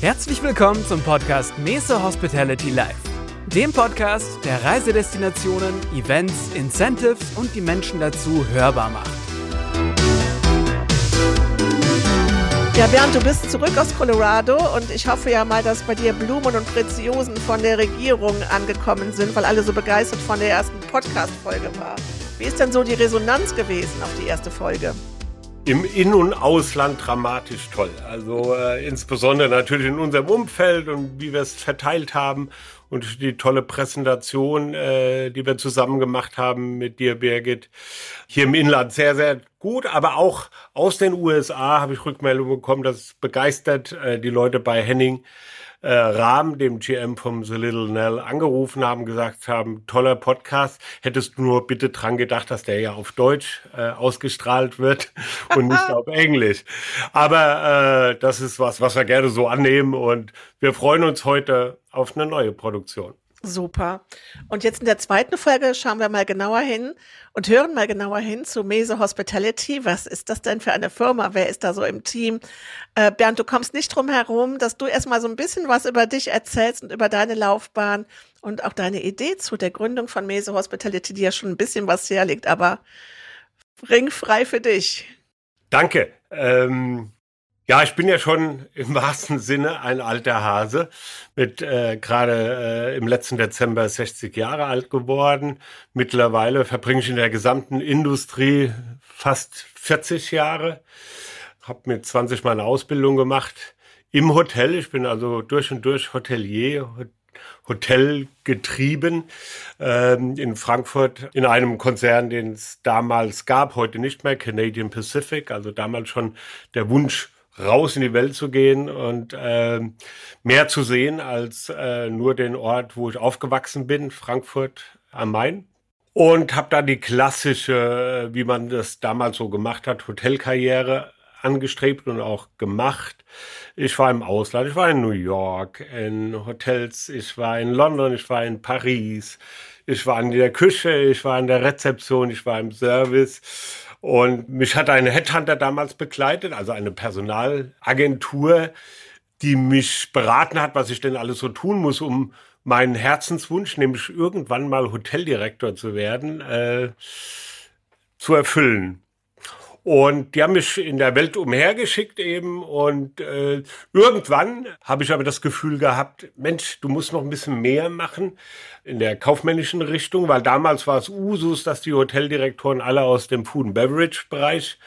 Herzlich willkommen zum Podcast Mese Hospitality Live, dem Podcast, der Reisedestinationen, Events, Incentives und die Menschen dazu hörbar macht. Ja, Bernd, du bist zurück aus Colorado und ich hoffe ja mal, dass bei dir Blumen und Preziosen von der Regierung angekommen sind, weil alle so begeistert von der ersten Podcast-Folge waren. Wie ist denn so die Resonanz gewesen auf die erste Folge? Im In- und Ausland dramatisch toll. Also äh, insbesondere natürlich in unserem Umfeld und wie wir es verteilt haben und die tolle Präsentation, äh, die wir zusammen gemacht haben mit dir, Birgit. Hier im Inland sehr, sehr gut, aber auch aus den USA habe ich Rückmeldungen bekommen, das begeistert äh, die Leute bei Henning äh, Rahm, dem GM vom The Little Nell, angerufen haben, gesagt haben, toller Podcast. Hättest du nur bitte dran gedacht, dass der ja auf Deutsch äh, ausgestrahlt wird und nicht auf Englisch. Aber äh, das ist was, was wir gerne so annehmen und wir freuen uns heute auf eine neue Produktion. Super. Und jetzt in der zweiten Folge schauen wir mal genauer hin und hören mal genauer hin zu Mese Hospitality. Was ist das denn für eine Firma? Wer ist da so im Team? Äh, Bernd, du kommst nicht drum herum, dass du erstmal so ein bisschen was über dich erzählst und über deine Laufbahn und auch deine Idee zu der Gründung von Mese Hospitality, die ja schon ein bisschen was herlegt, aber ringfrei für dich. Danke. Ähm ja, ich bin ja schon im wahrsten Sinne ein alter Hase, mit äh, gerade äh, im letzten Dezember 60 Jahre alt geworden. Mittlerweile verbringe ich in der gesamten Industrie fast 40 Jahre. Habe mit 20 Mal eine Ausbildung gemacht im Hotel. Ich bin also durch und durch Hotelier, Hotel getrieben ähm, in Frankfurt in einem Konzern, den es damals gab, heute nicht mehr, Canadian Pacific, also damals schon der Wunsch raus in die Welt zu gehen und äh, mehr zu sehen als äh, nur den Ort, wo ich aufgewachsen bin, Frankfurt am Main. Und habe da die klassische, wie man das damals so gemacht hat, Hotelkarriere angestrebt und auch gemacht. Ich war im Ausland, ich war in New York, in Hotels, ich war in London, ich war in Paris, ich war in der Küche, ich war in der Rezeption, ich war im Service und mich hat eine Headhunter damals begleitet, also eine Personalagentur, die mich beraten hat, was ich denn alles so tun muss, um meinen Herzenswunsch, nämlich irgendwann mal Hoteldirektor zu werden, äh, zu erfüllen. Und die haben mich in der Welt umhergeschickt eben. Und äh, irgendwann habe ich aber das Gefühl gehabt, Mensch, du musst noch ein bisschen mehr machen in der kaufmännischen Richtung, weil damals war es Usus, dass die Hoteldirektoren alle aus dem Food and Beverage Bereich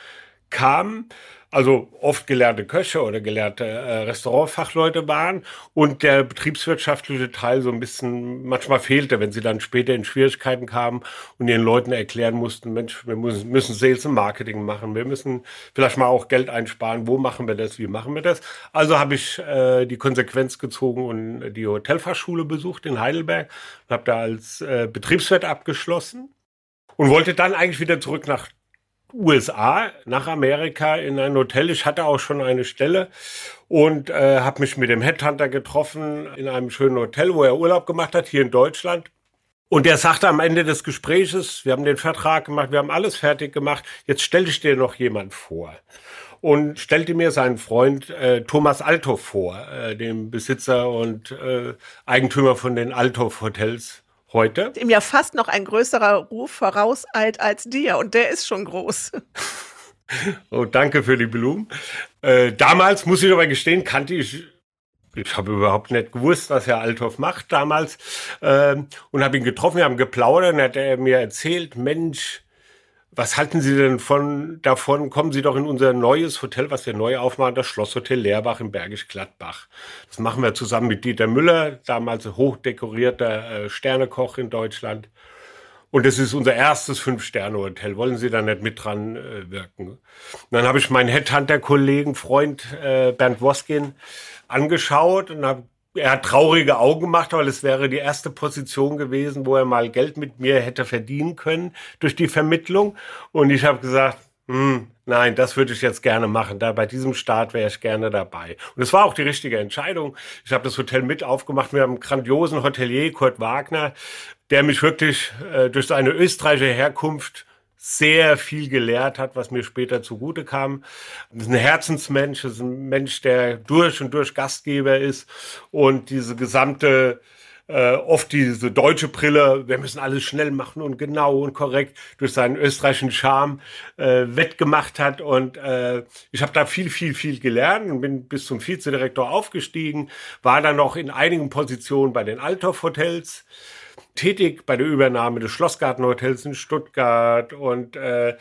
kamen also oft gelernte Köche oder gelernte äh, Restaurantfachleute waren. Und der betriebswirtschaftliche Teil so ein bisschen manchmal fehlte, wenn sie dann später in Schwierigkeiten kamen und den Leuten erklären mussten, Mensch, wir müssen, müssen Sales und Marketing machen, wir müssen vielleicht mal auch Geld einsparen, wo machen wir das, wie machen wir das. Also habe ich äh, die Konsequenz gezogen und die Hotelfachschule besucht in Heidelberg. Und habe da als äh, Betriebswirt abgeschlossen und wollte dann eigentlich wieder zurück nach USA nach Amerika in ein Hotel. Ich hatte auch schon eine Stelle und äh, habe mich mit dem Headhunter getroffen in einem schönen Hotel, wo er Urlaub gemacht hat, hier in Deutschland. Und er sagte am Ende des Gespräches, wir haben den Vertrag gemacht, wir haben alles fertig gemacht, jetzt stell ich dir noch jemand vor. Und stellte mir seinen Freund äh, Thomas Althoff vor, äh, dem Besitzer und äh, Eigentümer von den Althoff Hotels heute. Ihm ja fast noch ein größerer Ruf vorauseilt als dir und der ist schon groß. oh, danke für die Blumen. Äh, damals, muss ich aber gestehen, kannte ich ich habe überhaupt nicht gewusst, was Herr Althoff macht damals ähm, und habe ihn getroffen, wir haben geplaudert und hat er mir erzählt, Mensch, was halten Sie denn von, davon? Kommen Sie doch in unser neues Hotel, was wir neu aufmachen, das Schlosshotel Leerbach im Bergisch Gladbach. Das machen wir zusammen mit Dieter Müller, damals hochdekorierter äh, Sternekoch in Deutschland. Und es ist unser erstes Fünf-Sterne-Hotel. Wollen Sie da nicht mit dran äh, wirken? Und dann habe ich meinen Headhunter-Kollegen, Freund äh, Bernd Woskin angeschaut und habe er hat traurige Augen gemacht, weil es wäre die erste Position gewesen, wo er mal Geld mit mir hätte verdienen können durch die Vermittlung. Und ich habe gesagt, hm, nein, das würde ich jetzt gerne machen. Da bei diesem Start wäre ich gerne dabei. Und es war auch die richtige Entscheidung. Ich habe das Hotel mit aufgemacht. Wir haben einen grandiosen Hotelier, Kurt Wagner, der mich wirklich äh, durch seine österreichische Herkunft sehr viel gelehrt hat, was mir später zugute kam. Das ist ein Herzensmensch, das ist ein Mensch, der durch und durch Gastgeber ist und diese gesamte äh, oft diese deutsche Brille, wir müssen alles schnell machen und genau und korrekt durch seinen österreichischen Charme äh, wettgemacht hat. Und äh, ich habe da viel, viel, viel gelernt und bin bis zum Vizedirektor aufgestiegen, war dann noch in einigen Positionen bei den Althoff Hotels tätig, bei der Übernahme des Schlossgarten Hotels in Stuttgart und äh,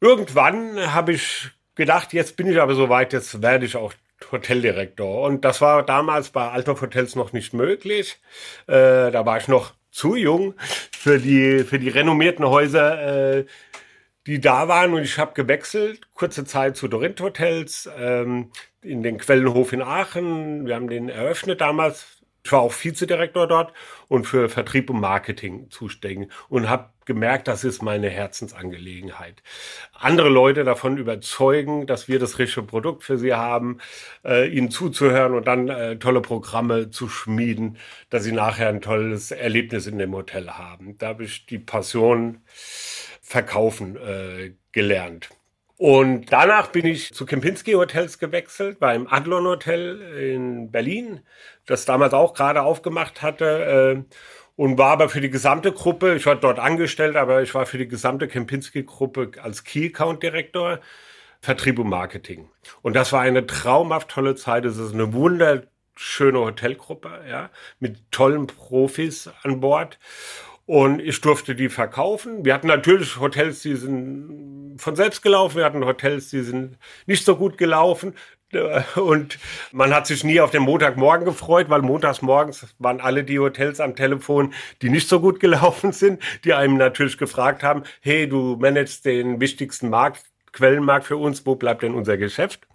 irgendwann habe ich gedacht, jetzt bin ich aber so weit, jetzt werde ich auch Hoteldirektor. Und das war damals bei Althoff Hotels noch nicht möglich. Äh, da war ich noch zu jung für die, für die renommierten Häuser, äh, die da waren. Und ich habe gewechselt, kurze Zeit zu Dorint Hotels, ähm, in den Quellenhof in Aachen. Wir haben den eröffnet damals ich war auch Vizedirektor dort und für Vertrieb und Marketing zuständig und habe gemerkt, das ist meine Herzensangelegenheit. Andere Leute davon überzeugen, dass wir das richtige Produkt für sie haben, äh, ihnen zuzuhören und dann äh, tolle Programme zu schmieden, dass sie nachher ein tolles Erlebnis in dem Hotel haben. Da habe ich die Passion verkaufen äh, gelernt. Und danach bin ich zu Kempinski Hotels gewechselt, beim Adlon Hotel in Berlin, das damals auch gerade aufgemacht hatte. Äh, und war aber für die gesamte Gruppe, ich war dort angestellt, aber ich war für die gesamte Kempinski-Gruppe als Key Account Direktor, Vertrieb und Marketing. Und das war eine traumhaft tolle Zeit. Es ist eine wunderschöne Hotelgruppe, ja, mit tollen Profis an Bord. Und ich durfte die verkaufen. Wir hatten natürlich Hotels, die sind von selbst gelaufen. Wir hatten Hotels, die sind nicht so gut gelaufen. Und man hat sich nie auf den Montagmorgen gefreut, weil montags morgens waren alle die Hotels am Telefon, die nicht so gut gelaufen sind, die einem natürlich gefragt haben, hey, du managst den wichtigsten Markt, Quellenmarkt für uns, wo bleibt denn unser Geschäft?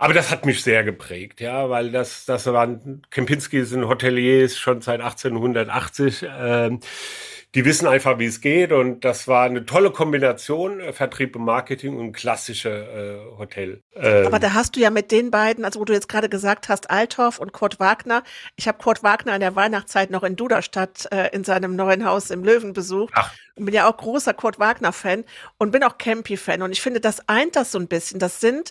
Aber das hat mich sehr geprägt, ja, weil das, das waren, Kempinski sind Hoteliers schon seit 1880. Äh, die wissen einfach, wie es geht. Und das war eine tolle Kombination, äh, Vertrieb und Marketing und klassische äh, Hotel. Ähm. Aber da hast du ja mit den beiden, also wo du jetzt gerade gesagt hast, Althoff und Kurt Wagner. Ich habe Kurt Wagner in der Weihnachtszeit noch in Duderstadt äh, in seinem neuen Haus im Löwen besucht. Ach. Und bin ja auch großer Kurt Wagner-Fan und bin auch Campy-Fan. Und ich finde, das eint das so ein bisschen. Das sind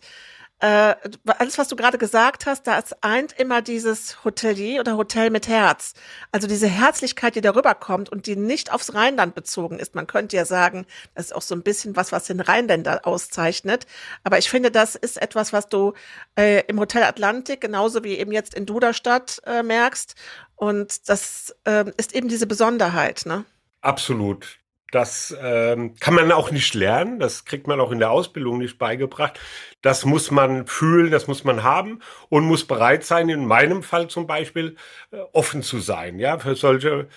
äh, alles, was du gerade gesagt hast, da ist eint immer dieses Hotelier oder Hotel mit Herz. Also diese Herzlichkeit, die darüber kommt und die nicht aufs Rheinland bezogen ist. Man könnte ja sagen, das ist auch so ein bisschen was, was den Rheinländer auszeichnet. Aber ich finde, das ist etwas, was du äh, im Hotel Atlantik genauso wie eben jetzt in Duderstadt äh, merkst. Und das äh, ist eben diese Besonderheit, ne? Absolut. Das ähm, kann man auch nicht lernen, das kriegt man auch in der Ausbildung nicht beigebracht. Das muss man fühlen, das muss man haben und muss bereit sein, in meinem Fall zum Beispiel, äh, offen zu sein, ja, für solche,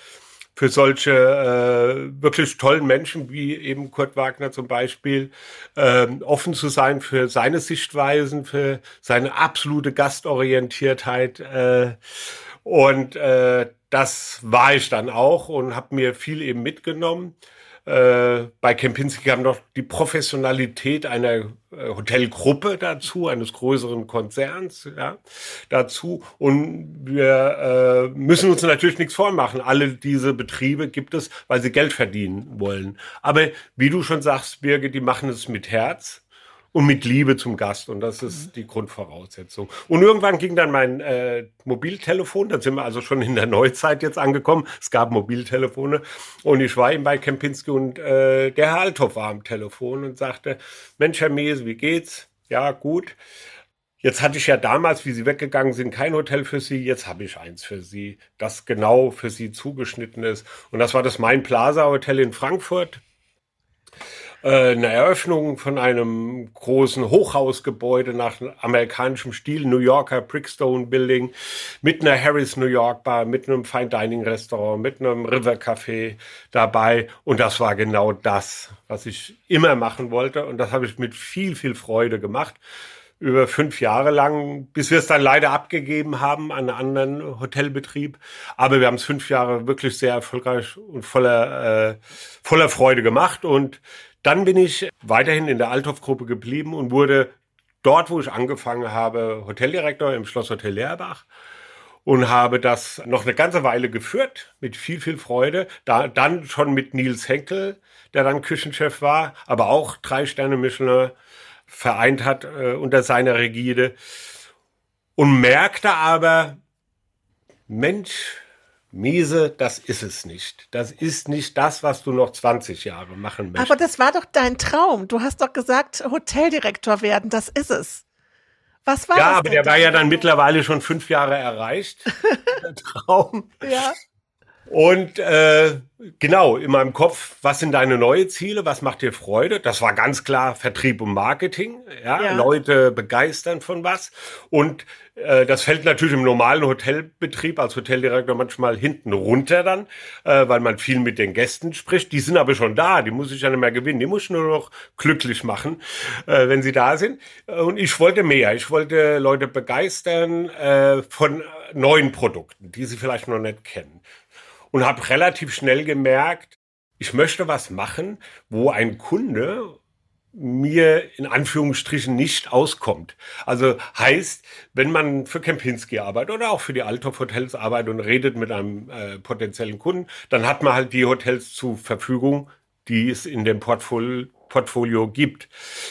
für solche äh, wirklich tollen Menschen wie eben Kurt Wagner zum Beispiel, äh, offen zu sein für seine Sichtweisen, für seine absolute Gastorientiertheit. Äh, und äh, das war ich dann auch und habe mir viel eben mitgenommen. Äh, bei Kempinski kam noch die Professionalität einer äh, Hotelgruppe dazu, eines größeren Konzerns ja, dazu. Und wir äh, müssen uns natürlich nichts vormachen. Alle diese Betriebe gibt es, weil sie Geld verdienen wollen. Aber wie du schon sagst, Birgit, die machen es mit Herz und mit Liebe zum Gast. Und das ist die Grundvoraussetzung. Und irgendwann ging dann mein äh, Mobiltelefon, da sind wir also schon in der Neuzeit jetzt angekommen. Es gab Mobiltelefone. Und ich war eben bei Kempinski und äh, der Herr Althoff war am Telefon und sagte, Mensch, Herr Mees, wie geht's? Ja, gut. Jetzt hatte ich ja damals, wie Sie weggegangen sind, kein Hotel für Sie. Jetzt habe ich eins für Sie, das genau für Sie zugeschnitten ist. Und das war das Main Plaza Hotel in Frankfurt eine Eröffnung von einem großen Hochhausgebäude nach amerikanischem Stil, New Yorker Brickstone Building, mit einer Harris New York Bar, mit einem Fine Dining Restaurant, mit einem River Café dabei. Und das war genau das, was ich immer machen wollte. Und das habe ich mit viel, viel Freude gemacht über fünf Jahre lang, bis wir es dann leider abgegeben haben an einen anderen Hotelbetrieb. Aber wir haben es fünf Jahre wirklich sehr erfolgreich und voller, äh, voller Freude gemacht. Und dann bin ich weiterhin in der Althoff-Gruppe geblieben und wurde dort, wo ich angefangen habe, Hoteldirektor im Schloss Hotel Leerbach. und habe das noch eine ganze Weile geführt mit viel, viel Freude. Da, dann schon mit Nils Henkel, der dann Küchenchef war, aber auch drei Sterne Michelin vereint hat äh, unter seiner Rigide und merkte aber, Mensch, Miese, das ist es nicht. Das ist nicht das, was du noch 20 Jahre machen möchtest. Aber das war doch dein Traum. Du hast doch gesagt, Hoteldirektor werden, das ist es. Was war ja, das? Ja, aber der war ja dann mittlerweile schon fünf Jahre erreicht. der Traum. Ja. Und äh, genau, in meinem Kopf, was sind deine neue Ziele? Was macht dir Freude? Das war ganz klar Vertrieb und Marketing. Ja, ja. Leute begeistern von was. Und äh, das fällt natürlich im normalen Hotelbetrieb als Hoteldirektor manchmal hinten runter dann, äh, weil man viel mit den Gästen spricht. Die sind aber schon da, die muss ich ja nicht mehr gewinnen. Die muss ich nur noch glücklich machen, äh, wenn sie da sind. Und ich wollte mehr. Ich wollte Leute begeistern äh, von neuen Produkten, die sie vielleicht noch nicht kennen und habe relativ schnell gemerkt, ich möchte was machen, wo ein Kunde mir in Anführungsstrichen nicht auskommt. Also heißt, wenn man für Kempinski arbeitet oder auch für die Althoff Hotels arbeitet und redet mit einem äh, potenziellen Kunden, dann hat man halt die Hotels zur Verfügung, die es in dem Portfolio, Portfolio gibt.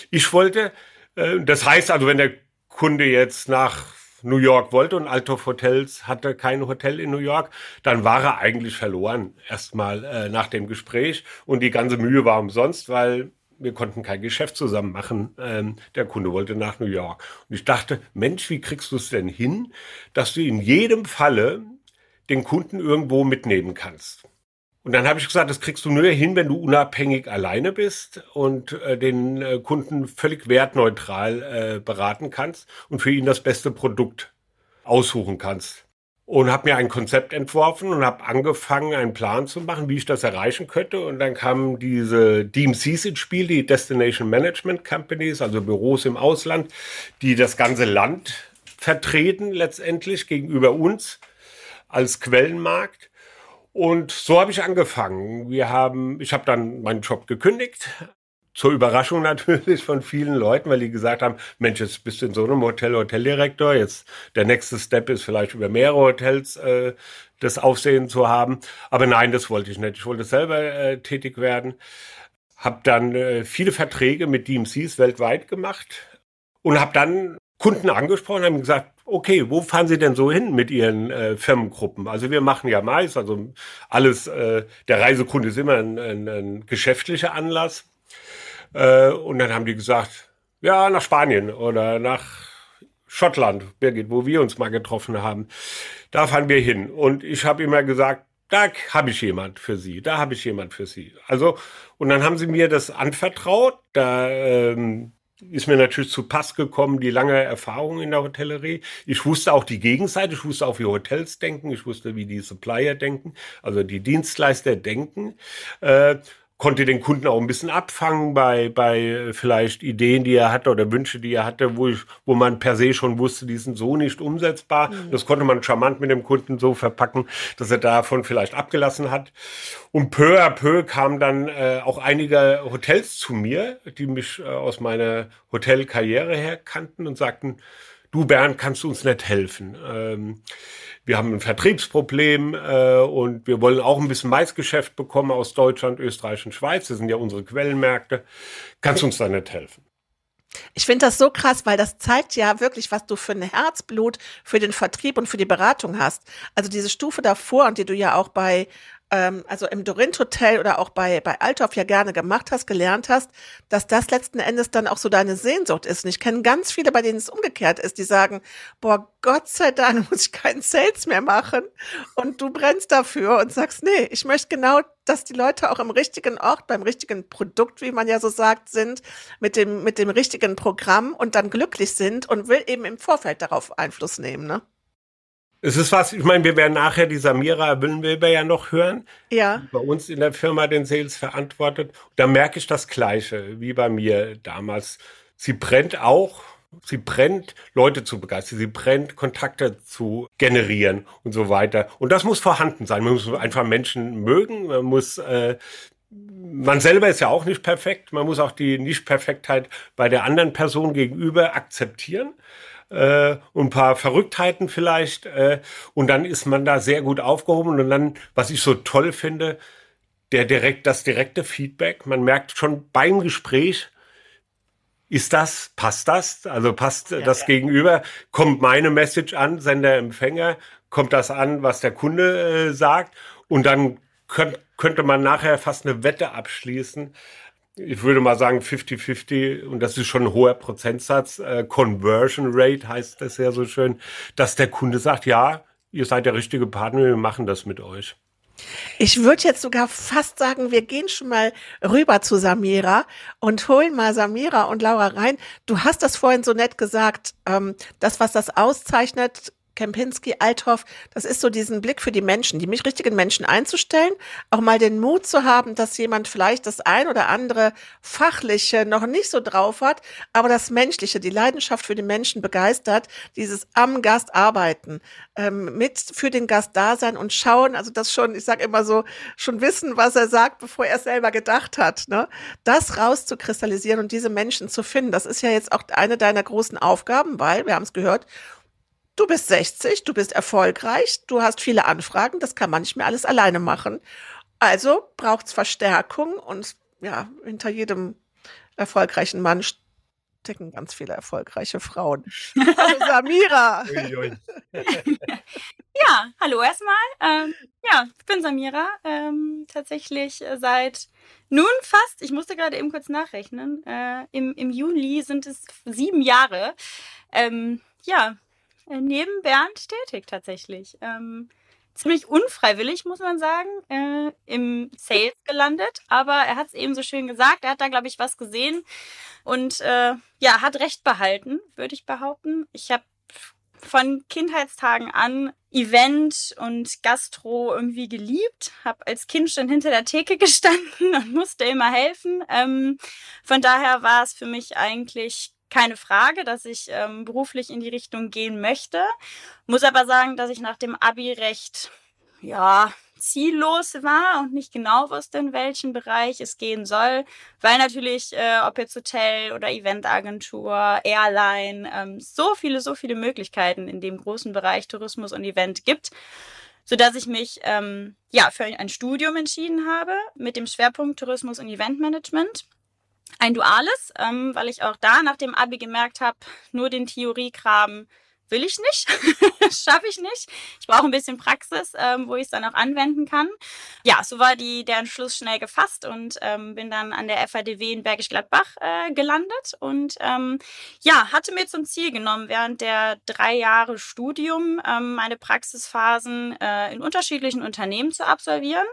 Ich wollte, äh, das heißt also, wenn der Kunde jetzt nach New York wollte und Althoff Hotels hatte kein Hotel in New York, dann war er eigentlich verloren erstmal äh, nach dem Gespräch und die ganze Mühe war umsonst, weil wir konnten kein Geschäft zusammen machen. Ähm, der Kunde wollte nach New York. Und ich dachte, Mensch, wie kriegst du es denn hin, dass du in jedem Falle den Kunden irgendwo mitnehmen kannst? Und dann habe ich gesagt, das kriegst du nur hin, wenn du unabhängig alleine bist und äh, den äh, Kunden völlig wertneutral äh, beraten kannst und für ihn das beste Produkt aussuchen kannst. Und habe mir ein Konzept entworfen und habe angefangen, einen Plan zu machen, wie ich das erreichen könnte. Und dann kamen diese DMCs ins Spiel, die Destination Management Companies, also Büros im Ausland, die das ganze Land vertreten letztendlich gegenüber uns als Quellenmarkt. Und so habe ich angefangen. Wir haben, ich habe dann meinen Job gekündigt. Zur Überraschung natürlich von vielen Leuten, weil die gesagt haben, Mensch, jetzt bist du in so einem Hotel Hoteldirektor. Jetzt der nächste Step ist vielleicht über mehrere Hotels äh, das Aufsehen zu haben. Aber nein, das wollte ich nicht. Ich wollte selber äh, tätig werden. Habe dann äh, viele Verträge mit DMCs weltweit gemacht und habe dann Kunden angesprochen, haben gesagt, okay, wo fahren Sie denn so hin mit Ihren äh, Firmengruppen? Also wir machen ja meist, also alles, äh, der Reisekunde ist immer ein, ein, ein geschäftlicher Anlass. Äh, und dann haben die gesagt, ja, nach Spanien oder nach Schottland, Birgit, wo wir uns mal getroffen haben. Da fahren wir hin. Und ich habe immer gesagt, da habe ich jemand für Sie, da habe ich jemand für Sie. Also, und dann haben sie mir das anvertraut. Da ähm, ist mir natürlich zu Pass gekommen, die lange Erfahrung in der Hotellerie. Ich wusste auch die Gegenseite, ich wusste auch, wie Hotels denken, ich wusste, wie die Supplier denken, also die Dienstleister denken. Äh, konnte den Kunden auch ein bisschen abfangen bei, bei vielleicht Ideen, die er hatte oder Wünsche, die er hatte, wo, ich, wo man per se schon wusste, die sind so nicht umsetzbar. Mhm. Das konnte man charmant mit dem Kunden so verpacken, dass er davon vielleicht abgelassen hat. Und peu à peu kamen dann äh, auch einige Hotels zu mir, die mich äh, aus meiner Hotelkarriere her kannten und sagten, du Bernd, kannst du uns nicht helfen? Ähm, wir haben ein Vertriebsproblem äh, und wir wollen auch ein bisschen Maisgeschäft bekommen aus Deutschland, Österreich und Schweiz. Das sind ja unsere Quellenmärkte. Kannst du uns da nicht helfen? Ich finde das so krass, weil das zeigt ja wirklich, was du für ein Herzblut für den Vertrieb und für die Beratung hast. Also diese Stufe davor und die du ja auch bei ähm, also im Dorint Hotel oder auch bei, bei Althoff ja gerne gemacht hast, gelernt hast, dass das letzten Endes dann auch so deine Sehnsucht ist. Und ich kenne ganz viele, bei denen es umgekehrt ist, die sagen, boah, Gott sei Dank muss ich keinen Sales mehr machen. Und du brennst dafür und sagst, nee, ich möchte genau, dass die Leute auch im richtigen Ort, beim richtigen Produkt, wie man ja so sagt, sind, mit dem, mit dem richtigen Programm und dann glücklich sind und will eben im Vorfeld darauf Einfluss nehmen, ne? Es ist was, ich meine, wir werden nachher die Samira Willenweber ja noch hören. Ja. Bei uns in der Firma den Sales verantwortet. Da merke ich das Gleiche wie bei mir damals. Sie brennt auch, sie brennt, Leute zu begeistern, sie brennt, Kontakte zu generieren und so weiter. Und das muss vorhanden sein. Man muss einfach Menschen mögen, man muss äh, man selber ist ja auch nicht perfekt. Man muss auch die Nicht-Perfektheit bei der anderen Person gegenüber akzeptieren. Äh, und ein paar Verrücktheiten vielleicht. Äh, und dann ist man da sehr gut aufgehoben. Und dann, was ich so toll finde, der direkt, das direkte Feedback. Man merkt schon beim Gespräch, ist das, passt das? Also passt ja, das ja. Gegenüber? Kommt meine Message an, Sender, Empfänger? Kommt das an, was der Kunde äh, sagt? Und dann könnt, könnte man nachher fast eine Wette abschließen. Ich würde mal sagen 50-50 und das ist schon ein hoher Prozentsatz. Äh, Conversion Rate heißt das ja so schön, dass der Kunde sagt, ja, ihr seid der richtige Partner, wir machen das mit euch. Ich würde jetzt sogar fast sagen, wir gehen schon mal rüber zu Samira und holen mal Samira und Laura rein. Du hast das vorhin so nett gesagt, ähm, das, was das auszeichnet, Kempinski, Althoff, das ist so diesen Blick für die Menschen, die mich richtigen Menschen einzustellen, auch mal den Mut zu haben, dass jemand vielleicht das ein oder andere fachliche noch nicht so drauf hat, aber das menschliche, die Leidenschaft für die Menschen begeistert, dieses am Gast arbeiten, ähm, mit für den Gast da sein und schauen, also das schon, ich sage immer so, schon wissen, was er sagt, bevor er es selber gedacht hat, ne? Das rauszukristallisieren und diese Menschen zu finden, das ist ja jetzt auch eine deiner großen Aufgaben, weil wir haben es gehört, Du bist 60, du bist erfolgreich, du hast viele Anfragen, das kann man nicht mehr alles alleine machen. Also braucht's Verstärkung und ja, hinter jedem erfolgreichen Mann stecken ganz viele erfolgreiche Frauen. Hallo Samira. ja, hallo erstmal. Ähm, ja, ich bin Samira. Ähm, tatsächlich seit nun fast, ich musste gerade eben kurz nachrechnen, äh, im, im Juli sind es sieben Jahre. Ähm, ja, neben Bernd tätig tatsächlich. Ähm, ziemlich unfreiwillig, muss man sagen, äh, im Sales gelandet. Aber er hat es eben so schön gesagt. Er hat da, glaube ich, was gesehen und äh, ja, hat recht behalten, würde ich behaupten. Ich habe von Kindheitstagen an Event und Gastro irgendwie geliebt, habe als Kind schon hinter der Theke gestanden und musste immer helfen. Ähm, von daher war es für mich eigentlich keine Frage, dass ich ähm, beruflich in die Richtung gehen möchte. Muss aber sagen, dass ich nach dem Abi recht, ja, ziellos war und nicht genau wusste, in welchen Bereich es gehen soll, weil natürlich, äh, ob jetzt Hotel oder Eventagentur, Airline, ähm, so viele, so viele Möglichkeiten in dem großen Bereich Tourismus und Event gibt, so dass ich mich ähm, ja für ein Studium entschieden habe mit dem Schwerpunkt Tourismus und Eventmanagement ein duales, ähm, weil ich auch da nach dem Abi gemerkt habe, nur den Theoriekram will ich nicht, schaffe ich nicht. Ich brauche ein bisschen Praxis, ähm, wo ich es dann auch anwenden kann. Ja, so war die, der Entschluss schnell gefasst und ähm, bin dann an der FADW in Bergisch Gladbach äh, gelandet und ähm, ja, hatte mir zum Ziel genommen, während der drei Jahre Studium ähm, meine Praxisphasen äh, in unterschiedlichen Unternehmen zu absolvieren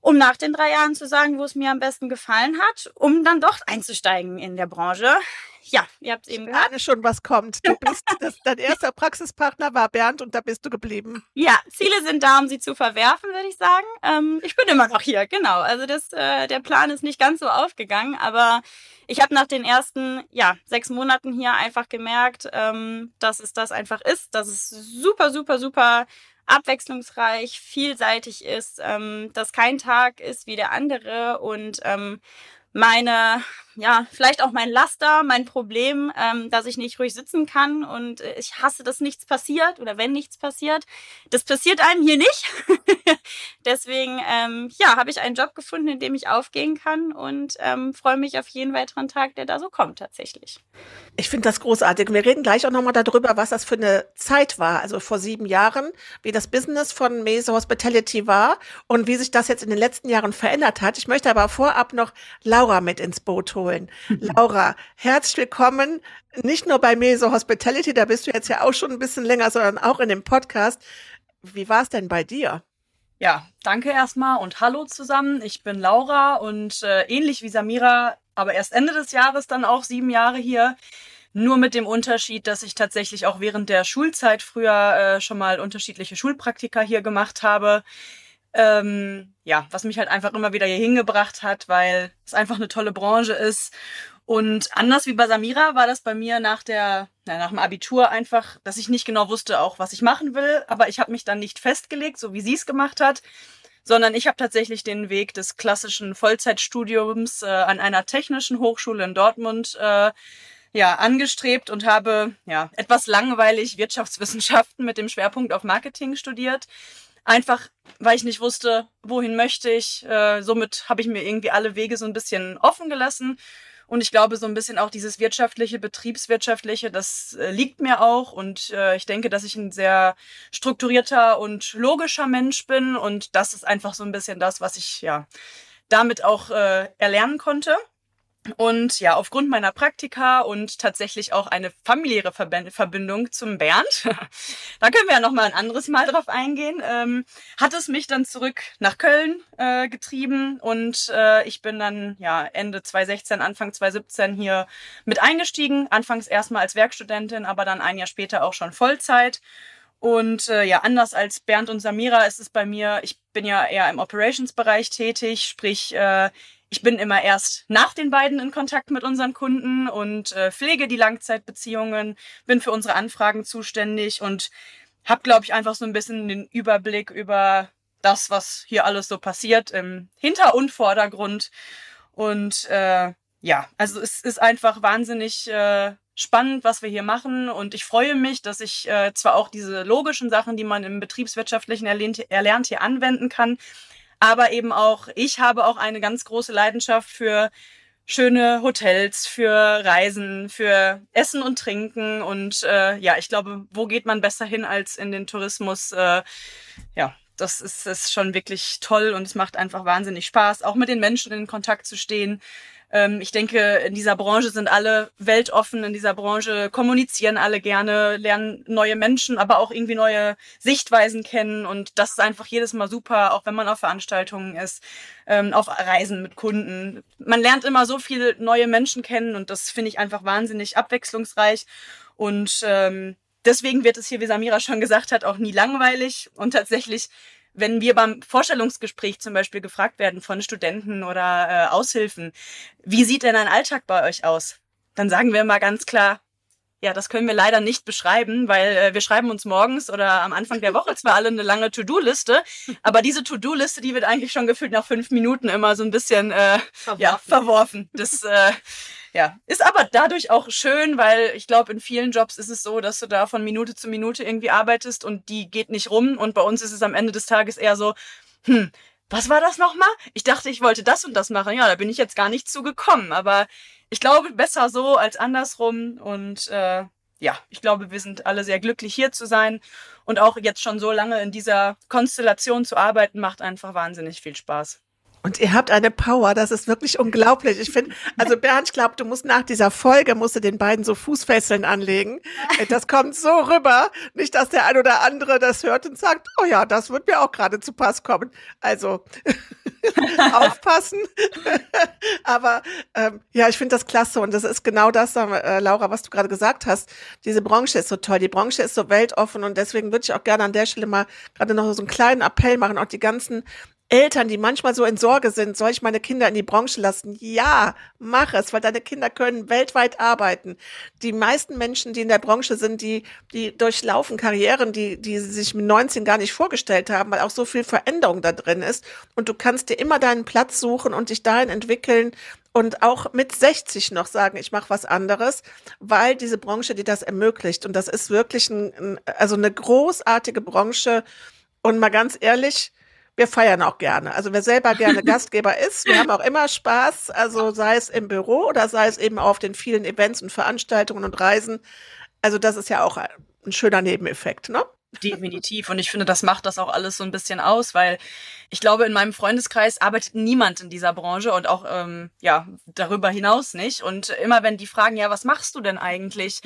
um nach den drei Jahren zu sagen, wo es mir am besten gefallen hat, um dann doch einzusteigen in der Branche. Ja, ihr habt eben gerade schon was kommt. Du bist das, dein erster Praxispartner war Bernd und da bist du geblieben. Ja, Ziele sind da, um sie zu verwerfen, würde ich sagen. Ähm, ich bin immer noch hier, genau. Also das, äh, der Plan ist nicht ganz so aufgegangen, aber ich habe nach den ersten ja sechs Monaten hier einfach gemerkt, ähm, dass es das einfach ist, dass es super, super, super abwechslungsreich, vielseitig ist, ähm, dass kein Tag ist wie der andere. Und ähm, meine, ja, vielleicht auch mein Laster, mein Problem, ähm, dass ich nicht ruhig sitzen kann und äh, ich hasse, dass nichts passiert oder wenn nichts passiert. Das passiert einem hier nicht. Deswegen, ähm, ja, habe ich einen Job gefunden, in dem ich aufgehen kann und ähm, freue mich auf jeden weiteren Tag, der da so kommt tatsächlich. Ich finde das großartig. Wir reden gleich auch nochmal darüber, was das für eine Zeit war, also vor sieben Jahren, wie das Business von Mese Hospitality war und wie sich das jetzt in den letzten Jahren verändert hat. Ich möchte aber vorab noch Laura mit ins Boot holen. Laura, herzlich willkommen, nicht nur bei Mese Hospitality, da bist du jetzt ja auch schon ein bisschen länger, sondern auch in dem Podcast. Wie war es denn bei dir? Ja, danke erstmal und hallo zusammen. Ich bin Laura und äh, ähnlich wie Samira, aber erst Ende des Jahres dann auch sieben Jahre hier. Nur mit dem Unterschied, dass ich tatsächlich auch während der Schulzeit früher äh, schon mal unterschiedliche Schulpraktika hier gemacht habe. Ähm, ja, was mich halt einfach immer wieder hier hingebracht hat, weil es einfach eine tolle Branche ist. Und anders wie bei Samira war das bei mir nach der, na, nach dem Abitur einfach, dass ich nicht genau wusste auch, was ich machen will. Aber ich habe mich dann nicht festgelegt, so wie sie es gemacht hat, sondern ich habe tatsächlich den Weg des klassischen Vollzeitstudiums äh, an einer technischen Hochschule in Dortmund äh, ja, angestrebt und habe ja etwas langweilig Wirtschaftswissenschaften mit dem Schwerpunkt auf Marketing studiert. Einfach, weil ich nicht wusste, wohin möchte ich. Äh, somit habe ich mir irgendwie alle Wege so ein bisschen offen gelassen. Und ich glaube, so ein bisschen auch dieses wirtschaftliche, betriebswirtschaftliche, das äh, liegt mir auch. Und äh, ich denke, dass ich ein sehr strukturierter und logischer Mensch bin. Und das ist einfach so ein bisschen das, was ich ja damit auch äh, erlernen konnte. Und ja, aufgrund meiner Praktika und tatsächlich auch eine familiäre Verbindung zum Bernd, da können wir ja nochmal ein anderes Mal drauf eingehen, ähm, hat es mich dann zurück nach Köln äh, getrieben und äh, ich bin dann ja Ende 2016, Anfang 2017 hier mit eingestiegen. Anfangs erstmal als Werkstudentin, aber dann ein Jahr später auch schon Vollzeit. Und äh, ja, anders als Bernd und Samira ist es bei mir, ich bin ja eher im Operations-Bereich tätig, sprich, äh, ich bin immer erst nach den beiden in Kontakt mit unseren Kunden und äh, pflege die Langzeitbeziehungen, bin für unsere Anfragen zuständig und habe, glaube ich, einfach so ein bisschen den Überblick über das, was hier alles so passiert im Hinter- und Vordergrund. Und äh, ja, also es ist einfach wahnsinnig äh, spannend, was wir hier machen. Und ich freue mich, dass ich äh, zwar auch diese logischen Sachen, die man im Betriebswirtschaftlichen erlernt, erlernt hier anwenden kann, aber eben auch, ich habe auch eine ganz große Leidenschaft für schöne Hotels, für Reisen, für Essen und Trinken. Und äh, ja, ich glaube, wo geht man besser hin als in den Tourismus? Äh, ja, das ist, ist schon wirklich toll und es macht einfach wahnsinnig Spaß, auch mit den Menschen in Kontakt zu stehen. Ähm, ich denke, in dieser Branche sind alle weltoffen, in dieser Branche kommunizieren alle gerne, lernen neue Menschen, aber auch irgendwie neue Sichtweisen kennen. Und das ist einfach jedes Mal super, auch wenn man auf Veranstaltungen ist, ähm, auf Reisen mit Kunden. Man lernt immer so viele neue Menschen kennen und das finde ich einfach wahnsinnig abwechslungsreich. Und ähm, deswegen wird es hier, wie Samira schon gesagt hat, auch nie langweilig. Und tatsächlich wenn wir beim Vorstellungsgespräch zum Beispiel gefragt werden von Studenten oder äh, Aushilfen, wie sieht denn ein Alltag bei euch aus? Dann sagen wir mal ganz klar, ja, das können wir leider nicht beschreiben, weil äh, wir schreiben uns morgens oder am Anfang der Woche zwar alle eine lange To-Do-Liste, aber diese To-Do-Liste, die wird eigentlich schon gefühlt nach fünf Minuten immer so ein bisschen äh, verworfen. Ja, verworfen. Das äh, ja, ist aber dadurch auch schön, weil ich glaube, in vielen Jobs ist es so, dass du da von Minute zu Minute irgendwie arbeitest und die geht nicht rum. Und bei uns ist es am Ende des Tages eher so, hm, was war das nochmal? Ich dachte, ich wollte das und das machen. Ja, da bin ich jetzt gar nicht zugekommen. Aber ich glaube, besser so als andersrum. Und äh, ja, ich glaube, wir sind alle sehr glücklich, hier zu sein. Und auch jetzt schon so lange in dieser Konstellation zu arbeiten, macht einfach wahnsinnig viel Spaß. Und ihr habt eine Power, das ist wirklich unglaublich. Ich finde, also Bernd, ich glaube, du musst nach dieser Folge, musst du den beiden so Fußfesseln anlegen. Das kommt so rüber. Nicht, dass der ein oder andere das hört und sagt, oh ja, das wird mir auch gerade zu Pass kommen. Also aufpassen. Aber ähm, ja, ich finde das klasse. Und das ist genau das, äh, Laura, was du gerade gesagt hast. Diese Branche ist so toll. Die Branche ist so weltoffen. Und deswegen würde ich auch gerne an der Stelle mal gerade noch so einen kleinen Appell machen, auch die ganzen Eltern, die manchmal so in Sorge sind, soll ich meine Kinder in die Branche lassen? Ja, mach es, weil deine Kinder können weltweit arbeiten. Die meisten Menschen, die in der Branche sind, die, die durchlaufen Karrieren, die, die sie sich mit 19 gar nicht vorgestellt haben, weil auch so viel Veränderung da drin ist. Und du kannst dir immer deinen Platz suchen und dich dahin entwickeln und auch mit 60 noch sagen, ich mache was anderes, weil diese Branche dir das ermöglicht. Und das ist wirklich ein, also eine großartige Branche. Und mal ganz ehrlich, wir feiern auch gerne. Also wer selber gerne Gastgeber ist, wir haben auch immer Spaß, also sei es im Büro oder sei es eben auf den vielen Events und Veranstaltungen und Reisen. Also das ist ja auch ein schöner Nebeneffekt, ne? Definitiv. Und ich finde, das macht das auch alles so ein bisschen aus, weil ich glaube, in meinem Freundeskreis arbeitet niemand in dieser Branche und auch ähm, ja darüber hinaus nicht. Und immer wenn die fragen, ja, was machst du denn eigentlich?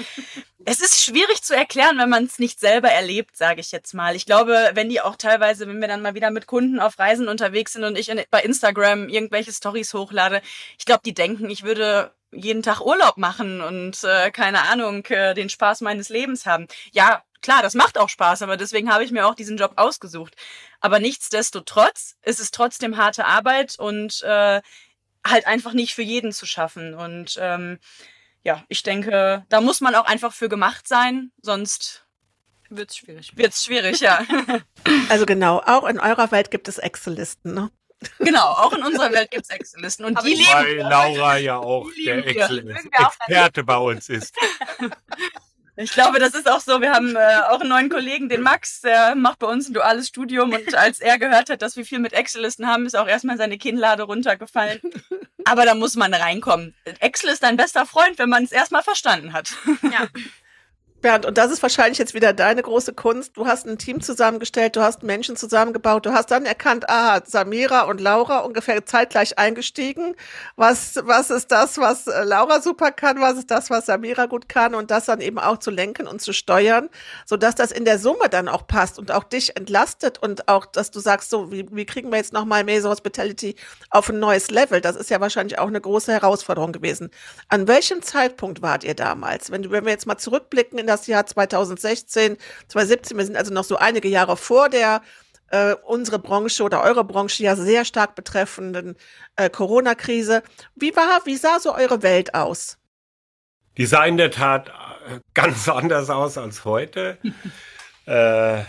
es ist schwierig zu erklären, wenn man es nicht selber erlebt, sage ich jetzt mal. Ich glaube, wenn die auch teilweise, wenn wir dann mal wieder mit Kunden auf Reisen unterwegs sind und ich in, bei Instagram irgendwelche Stories hochlade, ich glaube, die denken, ich würde jeden Tag Urlaub machen und äh, keine Ahnung, äh, den Spaß meines Lebens haben. Ja, klar, das macht auch Spaß, aber deswegen habe ich mir auch diesen Job ausgesucht. Aber nichtsdestotrotz ist es trotzdem harte Arbeit und äh, halt einfach nicht für jeden zu schaffen. Und ähm, ja, ich denke, da muss man auch einfach für gemacht sein, sonst wird's schwierig. Wird's schwierig, ja. Also genau, auch in eurer Welt gibt es Excel-Listen, ne? Genau, auch in unserer Welt gibt es Excel-Listen. Und die lieben Weil Laura ja auch der Excel-Experte bei uns ist. Ich glaube, das ist auch so. Wir haben äh, auch einen neuen Kollegen, den Max, der macht bei uns ein duales Studium und als er gehört hat, dass wir viel mit Excel-Listen haben, ist auch erstmal seine Kinnlade runtergefallen. Aber da muss man reinkommen. Excel ist dein bester Freund, wenn man es erstmal verstanden hat. Ja. Bernd, und das ist wahrscheinlich jetzt wieder deine große Kunst. Du hast ein Team zusammengestellt, du hast Menschen zusammengebaut, du hast dann erkannt, aha, Samira und Laura ungefähr zeitgleich eingestiegen. Was, was ist das, was äh, Laura super kann? Was ist das, was Samira gut kann? Und das dann eben auch zu lenken und zu steuern, sodass das in der Summe dann auch passt und auch dich entlastet und auch, dass du sagst, so, wie, wie kriegen wir jetzt nochmal Mesa Hospitality auf ein neues Level? Das ist ja wahrscheinlich auch eine große Herausforderung gewesen. An welchem Zeitpunkt wart ihr damals? Wenn, wenn wir jetzt mal zurückblicken in das Jahr 2016, 2017. Wir sind also noch so einige Jahre vor der äh, unsere Branche oder eure Branche ja sehr stark betreffenden äh, Corona-Krise. Wie war, wie sah so eure Welt aus? Die sah in der Tat äh, ganz anders aus als heute. äh,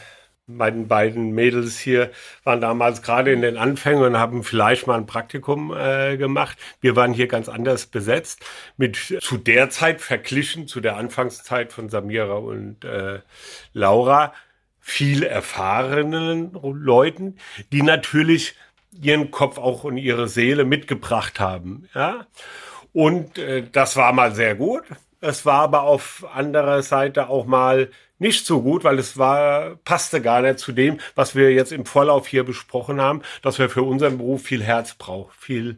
meine beiden Mädels hier waren damals gerade in den Anfängen und haben vielleicht mal ein Praktikum äh, gemacht. Wir waren hier ganz anders besetzt. Mit zu der Zeit verglichen, zu der Anfangszeit von Samira und äh, Laura, viel erfahrenen Leuten, die natürlich ihren Kopf auch und ihre Seele mitgebracht haben. Ja? Und äh, das war mal sehr gut. Es war aber auf anderer Seite auch mal nicht so gut, weil es war, passte gar nicht zu dem, was wir jetzt im Vorlauf hier besprochen haben, dass wir für unseren Beruf viel Herz brauchen, viel,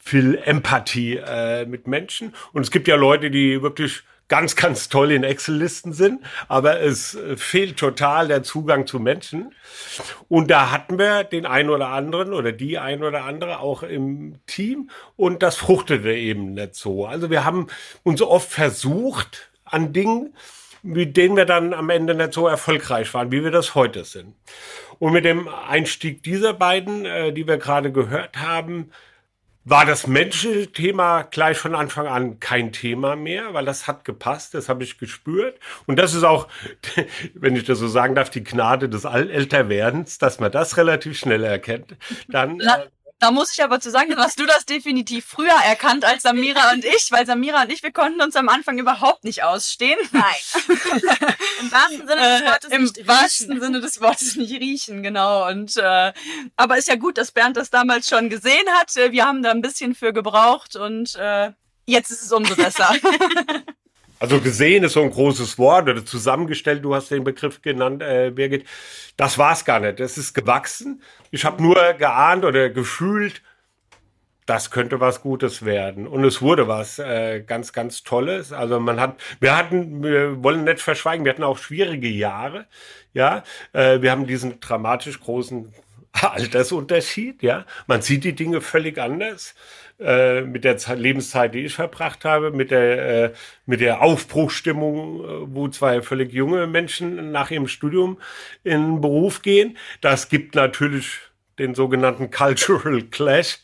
viel Empathie äh, mit Menschen. Und es gibt ja Leute, die wirklich ganz, ganz toll in Excel-Listen sind, aber es fehlt total der Zugang zu Menschen. Und da hatten wir den einen oder anderen oder die ein oder andere auch im Team und das fruchtete eben nicht so. Also wir haben uns oft versucht an Dingen, mit denen wir dann am Ende nicht so erfolgreich waren, wie wir das heute sind. Und mit dem Einstieg dieser beiden, äh, die wir gerade gehört haben, war das menschliche Thema gleich von Anfang an kein Thema mehr, weil das hat gepasst, das habe ich gespürt. Und das ist auch, wenn ich das so sagen darf, die Gnade des Älterwerdens, dass man das relativ schnell erkennt. Dann, äh, da muss ich aber zu sagen, dann hast du das definitiv früher erkannt als Samira und ich, weil Samira und ich, wir konnten uns am Anfang überhaupt nicht ausstehen. Nein. Im wahrsten Sinne des Wortes äh, Im nicht wahrsten riechen. Sinne des Wortes nicht riechen, genau. Und äh, aber ist ja gut, dass Bernd das damals schon gesehen hat. Wir haben da ein bisschen für gebraucht und äh, jetzt ist es umso besser. Also gesehen ist so ein großes Wort oder zusammengestellt, du hast den Begriff genannt, äh, Birgit. Das war es gar nicht. Das ist gewachsen. Ich habe nur geahnt oder gefühlt, das könnte was Gutes werden. Und es wurde was äh, ganz, ganz Tolles. Also man hat, wir hatten, wir wollen nicht verschweigen, wir hatten auch schwierige Jahre. Ja, äh, wir haben diesen dramatisch großen Altersunterschied. Ja, man sieht die Dinge völlig anders. Äh, mit der Zeit, Lebenszeit, die ich verbracht habe, mit der, äh, mit der Aufbruchstimmung, äh, wo zwei völlig junge Menschen nach ihrem Studium in den Beruf gehen. Das gibt natürlich den sogenannten Cultural Clash.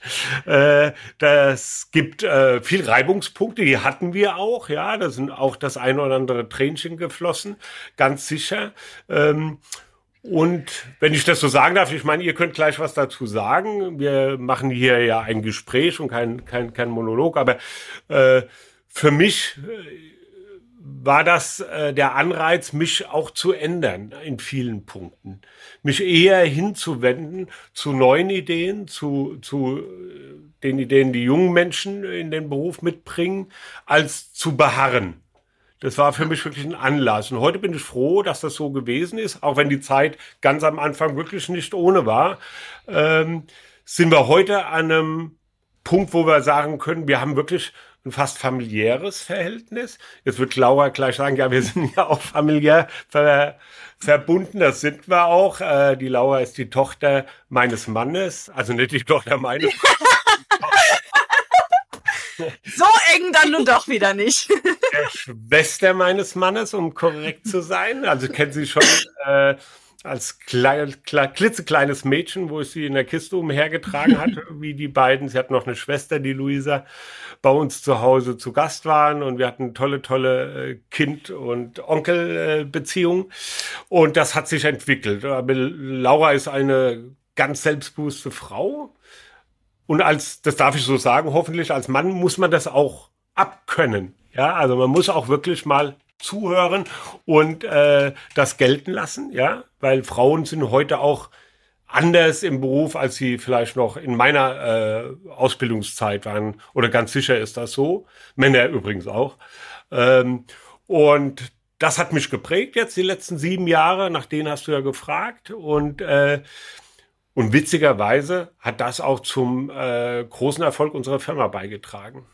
Das gibt viel Reibungspunkte, die hatten wir auch, ja, da sind auch das ein oder andere Tränchen geflossen, ganz sicher. Ähm, und wenn ich das so sagen darf, ich meine, ihr könnt gleich was dazu sagen. Wir machen hier ja ein Gespräch und kein, kein, kein Monolog, aber äh, für mich äh, war das äh, der Anreiz, mich auch zu ändern in vielen Punkten. Mich eher hinzuwenden zu neuen Ideen, zu, zu äh, den Ideen, die jungen Menschen in den Beruf mitbringen, als zu beharren. Das war für mich wirklich ein Anlass. Und heute bin ich froh, dass das so gewesen ist, auch wenn die Zeit ganz am Anfang wirklich nicht ohne war. Ähm, sind wir heute an einem Punkt, wo wir sagen können, wir haben wirklich ein fast familiäres Verhältnis. Jetzt wird Laura gleich sagen, ja, wir sind ja auch familiär ver verbunden, das sind wir auch. Äh, die Laura ist die Tochter meines Mannes, also nicht die Tochter meines So eng dann nun doch wieder nicht. Der Schwester meines Mannes, um korrekt zu sein. Also kennt sie schon äh, als klein, klein, klitzekleines Mädchen, wo ich sie in der Kiste umhergetragen hatte, wie die beiden. Sie hat noch eine Schwester, die Luisa, bei uns zu Hause zu Gast waren und wir hatten tolle, tolle äh, Kind- und Onkelbeziehung. und das hat sich entwickelt. Aber Laura ist eine ganz selbstbewusste Frau und als, das darf ich so sagen, hoffentlich als Mann muss man das auch abkönnen. Ja, also man muss auch wirklich mal zuhören und äh, das gelten lassen, ja, weil Frauen sind heute auch anders im Beruf, als sie vielleicht noch in meiner äh, Ausbildungszeit waren. Oder ganz sicher ist das so. Männer übrigens auch. Ähm, und das hat mich geprägt jetzt die letzten sieben Jahre, nach denen hast du ja gefragt. Und, äh, und witzigerweise hat das auch zum äh, großen Erfolg unserer Firma beigetragen.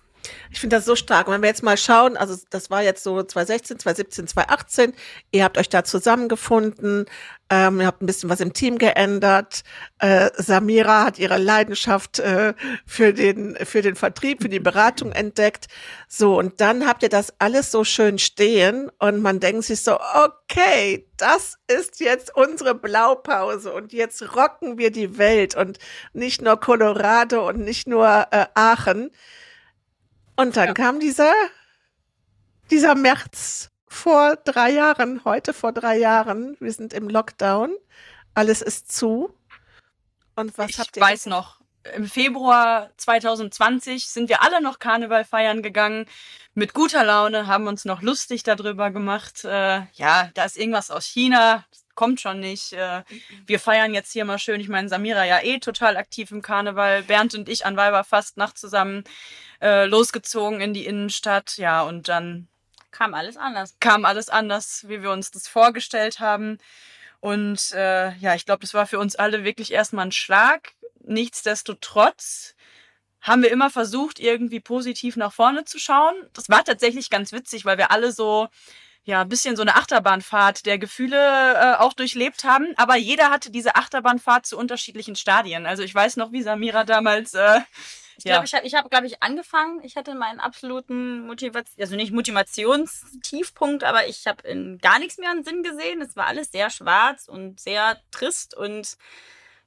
Ich finde das so stark. Wenn wir jetzt mal schauen, also das war jetzt so 2016, 2017, 2018, ihr habt euch da zusammengefunden, ähm, ihr habt ein bisschen was im Team geändert. Äh, Samira hat ihre Leidenschaft äh, für den für den Vertrieb, für die Beratung entdeckt. So und dann habt ihr das alles so schön stehen und man denkt sich so, okay, das ist jetzt unsere Blaupause und jetzt rocken wir die Welt und nicht nur Colorado und nicht nur äh, Aachen. Und dann ja. kam dieser, dieser März vor drei Jahren, heute vor drei Jahren. Wir sind im Lockdown. Alles ist zu. Und was ich habt ihr? Ich weiß noch. Im Februar 2020 sind wir alle noch Karneval feiern gegangen. Mit guter Laune, haben uns noch lustig darüber gemacht. Äh, ja, da ist irgendwas aus China kommt schon nicht. Äh, wir feiern jetzt hier mal schön. Ich meine, Samira ja eh total aktiv im Karneval. Bernd und ich an Weiberfastnacht zusammen äh, losgezogen in die Innenstadt. Ja, und dann kam alles anders. Kam alles anders, wie wir uns das vorgestellt haben. Und äh, ja, ich glaube, das war für uns alle wirklich erstmal ein Schlag. Nichtsdestotrotz haben wir immer versucht, irgendwie positiv nach vorne zu schauen. Das war tatsächlich ganz witzig, weil wir alle so ja, ein bisschen so eine Achterbahnfahrt der Gefühle äh, auch durchlebt haben. Aber jeder hatte diese Achterbahnfahrt zu unterschiedlichen Stadien. Also ich weiß noch, wie Samira damals. Äh, ich glaube, ja. ich habe, ich hab, glaube ich, angefangen. Ich hatte meinen absoluten Motivation, also nicht Motivationstiefpunkt, aber ich habe in gar nichts mehr einen Sinn gesehen. Es war alles sehr schwarz und sehr trist und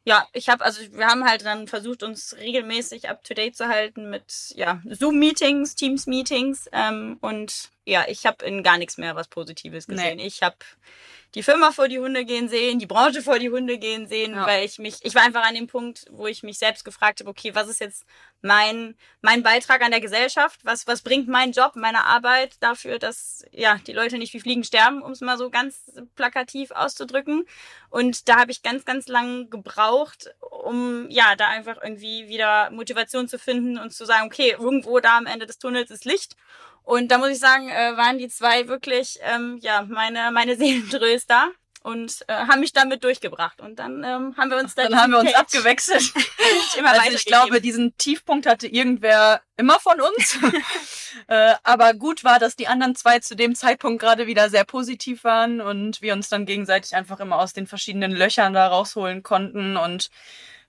ja, ich habe, also wir haben halt dann versucht, uns regelmäßig up to date zu halten mit ja, Zoom-Meetings, Teams-Meetings ähm, und ja, ich habe in gar nichts mehr was Positives gesehen. Nee. Ich habe die Firma vor die Hunde gehen sehen, die Branche vor die Hunde gehen sehen, ja. weil ich mich, ich war einfach an dem Punkt, wo ich mich selbst gefragt habe, okay, was ist jetzt mein, mein Beitrag an der Gesellschaft? Was, was bringt mein Job, meine Arbeit dafür, dass, ja, die Leute nicht wie Fliegen sterben, um es mal so ganz plakativ auszudrücken. Und da habe ich ganz, ganz lang gebraucht, um, ja, da einfach irgendwie wieder Motivation zu finden und zu sagen, okay, irgendwo da am Ende des Tunnels ist Licht. Und da muss ich sagen, äh, waren die zwei wirklich ähm, ja meine meine Seelentröster und äh, haben mich damit durchgebracht. Und dann ähm, haben wir uns dann, dann haben wir uns abgewechselt. immer also ich glaube, diesen Tiefpunkt hatte irgendwer immer von uns. äh, aber gut war, dass die anderen zwei zu dem Zeitpunkt gerade wieder sehr positiv waren und wir uns dann gegenseitig einfach immer aus den verschiedenen Löchern da rausholen konnten und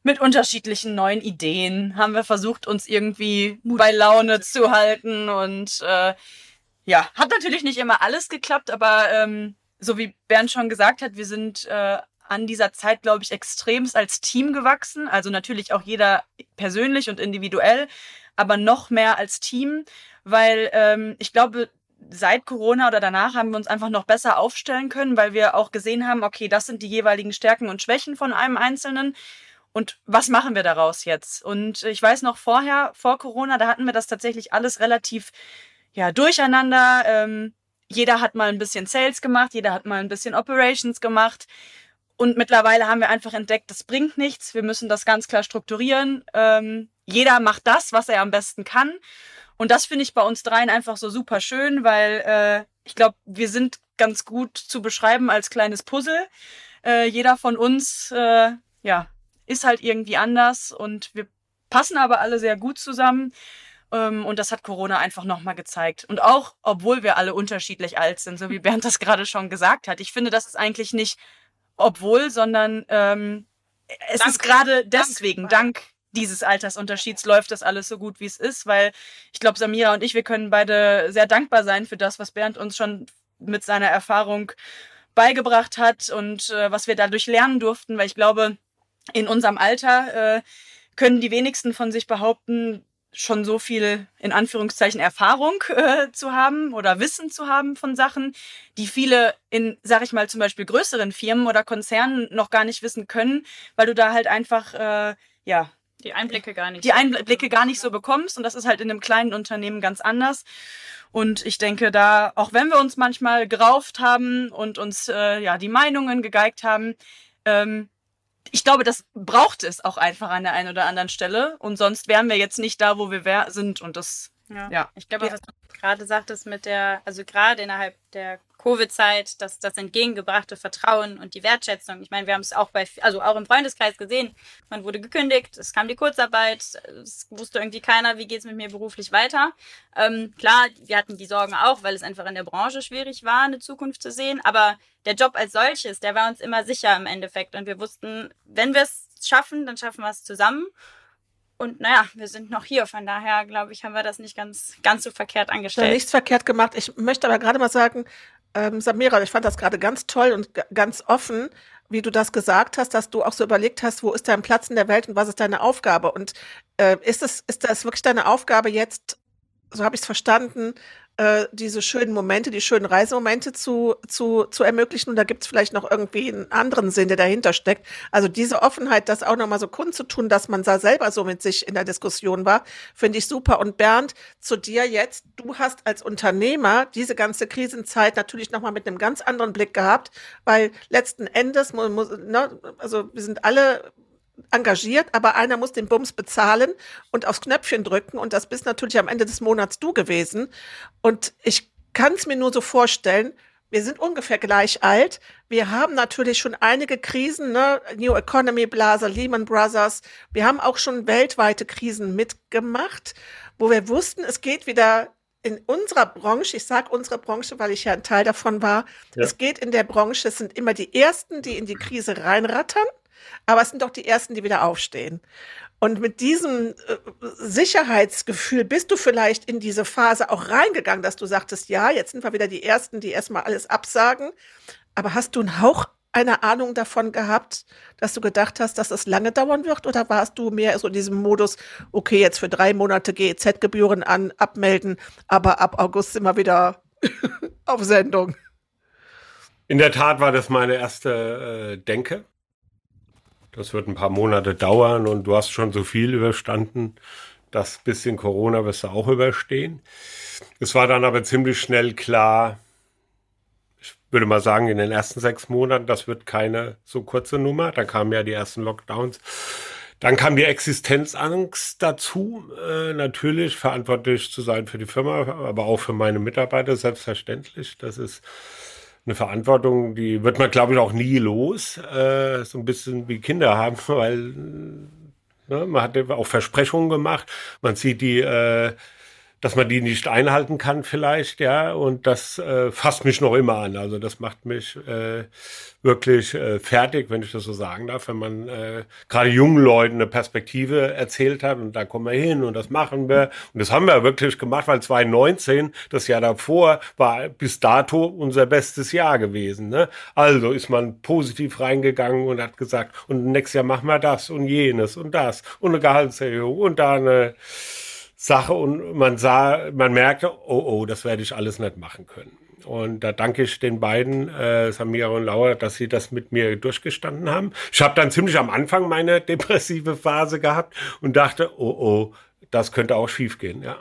mit unterschiedlichen neuen Ideen haben wir versucht, uns irgendwie bei Laune zu halten. Und äh, ja, hat natürlich nicht immer alles geklappt, aber ähm, so wie Bernd schon gesagt hat, wir sind äh, an dieser Zeit, glaube ich, extremst als Team gewachsen. Also natürlich auch jeder persönlich und individuell, aber noch mehr als Team, weil ähm, ich glaube, seit Corona oder danach haben wir uns einfach noch besser aufstellen können, weil wir auch gesehen haben, okay, das sind die jeweiligen Stärken und Schwächen von einem Einzelnen. Und was machen wir daraus jetzt? Und ich weiß noch vorher, vor Corona, da hatten wir das tatsächlich alles relativ ja, durcheinander. Ähm, jeder hat mal ein bisschen Sales gemacht, jeder hat mal ein bisschen Operations gemacht. Und mittlerweile haben wir einfach entdeckt, das bringt nichts. Wir müssen das ganz klar strukturieren. Ähm, jeder macht das, was er am besten kann. Und das finde ich bei uns dreien einfach so super schön, weil äh, ich glaube, wir sind ganz gut zu beschreiben als kleines Puzzle. Äh, jeder von uns, äh, ja, ist halt irgendwie anders und wir passen aber alle sehr gut zusammen. Ähm, und das hat Corona einfach nochmal gezeigt. Und auch, obwohl wir alle unterschiedlich alt sind, so wie Bernd das gerade schon gesagt hat. Ich finde, das ist eigentlich nicht obwohl, sondern ähm, es dank, ist gerade deswegen, dank, dank dieses Altersunterschieds läuft das alles so gut, wie es ist, weil ich glaube, Samira und ich, wir können beide sehr dankbar sein für das, was Bernd uns schon mit seiner Erfahrung beigebracht hat und äh, was wir dadurch lernen durften, weil ich glaube, in unserem Alter äh, können die wenigsten von sich behaupten, schon so viel in Anführungszeichen Erfahrung äh, zu haben oder Wissen zu haben von Sachen, die viele in, sag ich mal, zum Beispiel größeren Firmen oder Konzernen noch gar nicht wissen können, weil du da halt einfach, äh, ja, die Einblicke gar nicht. Die Einblicke gar nicht so bekommst und das ist halt in einem kleinen Unternehmen ganz anders. Und ich denke, da, auch wenn wir uns manchmal gerauft haben und uns äh, ja die Meinungen gegeigt haben, ähm, ich glaube, das braucht es auch einfach an der einen oder anderen Stelle. Und sonst wären wir jetzt nicht da, wo wir sind. Und das, ja. ja. Ich glaube, was du gerade sagtest mit der, also gerade innerhalb der Covid-Zeit, das, das entgegengebrachte Vertrauen und die Wertschätzung. Ich meine, wir haben es auch bei, also auch im Freundeskreis gesehen. Man wurde gekündigt, es kam die Kurzarbeit, es wusste irgendwie keiner, wie geht es mit mir beruflich weiter. Ähm, klar, wir hatten die Sorgen auch, weil es einfach in der Branche schwierig war, eine Zukunft zu sehen. Aber der Job als solches, der war uns immer sicher im Endeffekt. Und wir wussten, wenn wir es schaffen, dann schaffen wir es zusammen. Und naja, wir sind noch hier. Von daher, glaube ich, haben wir das nicht ganz, ganz so verkehrt angestellt. Nichts verkehrt gemacht. Ich möchte aber gerade mal sagen, ähm, Samira, ich fand das gerade ganz toll und ganz offen, wie du das gesagt hast, dass du auch so überlegt hast, wo ist dein Platz in der Welt und was ist deine Aufgabe? Und äh, ist es, ist das wirklich deine Aufgabe jetzt, so habe ich es verstanden, äh, diese schönen Momente, die schönen Reisemomente zu, zu, zu ermöglichen. Und da gibt es vielleicht noch irgendwie einen anderen Sinn, der dahinter steckt. Also diese Offenheit, das auch nochmal so kundzutun, dass man da selber so mit sich in der Diskussion war, finde ich super. Und Bernd, zu dir jetzt, du hast als Unternehmer diese ganze Krisenzeit natürlich nochmal mit einem ganz anderen Blick gehabt, weil letzten Endes, ne, also wir sind alle engagiert, aber einer muss den Bums bezahlen und aufs Knöpfchen drücken und das bist natürlich am Ende des Monats du gewesen. Und ich kann es mir nur so vorstellen, wir sind ungefähr gleich alt. Wir haben natürlich schon einige Krisen, ne? New Economy Blase, Lehman Brothers. Wir haben auch schon weltweite Krisen mitgemacht, wo wir wussten, es geht wieder in unserer Branche, ich sage unsere Branche, weil ich ja ein Teil davon war, ja. es geht in der Branche, es sind immer die Ersten, die in die Krise reinrattern aber es sind doch die Ersten, die wieder aufstehen. Und mit diesem äh, Sicherheitsgefühl bist du vielleicht in diese Phase auch reingegangen, dass du sagtest, ja, jetzt sind wir wieder die Ersten, die erstmal alles absagen. Aber hast du einen Hauch einer Ahnung davon gehabt, dass du gedacht hast, dass es lange dauern wird? Oder warst du mehr so in diesem Modus, okay, jetzt für drei Monate GEZ-Gebühren an, abmelden, aber ab August sind wir wieder auf Sendung? In der Tat war das meine erste äh, Denke. Das wird ein paar Monate dauern und du hast schon so viel überstanden. Das bisschen Corona wirst du auch überstehen. Es war dann aber ziemlich schnell klar, ich würde mal sagen, in den ersten sechs Monaten, das wird keine so kurze Nummer. Da kamen ja die ersten Lockdowns. Dann kam die Existenzangst dazu, äh, natürlich verantwortlich zu sein für die Firma, aber auch für meine Mitarbeiter, selbstverständlich. Das ist eine Verantwortung, die wird man, glaube ich, auch nie los. Äh, so ein bisschen wie Kinder haben, weil ne, man hat auch Versprechungen gemacht. Man sieht die äh, dass man die nicht einhalten kann vielleicht, ja, und das äh, fasst mich noch immer an. Also das macht mich äh, wirklich äh, fertig, wenn ich das so sagen darf, wenn man äh, gerade jungen Leuten eine Perspektive erzählt hat und da kommen wir hin und das machen wir. Und das haben wir wirklich gemacht, weil 2019, das Jahr davor, war bis dato unser bestes Jahr gewesen. Ne? Also ist man positiv reingegangen und hat gesagt, und nächstes Jahr machen wir das und jenes und das und eine Gehaltserhöhung und da eine Sache und man sah, man merkte, oh oh, das werde ich alles nicht machen können. Und da danke ich den beiden, äh, Samira und Laura, dass sie das mit mir durchgestanden haben. Ich habe dann ziemlich am Anfang meine depressive Phase gehabt und dachte, oh oh, das könnte auch schiefgehen, ja.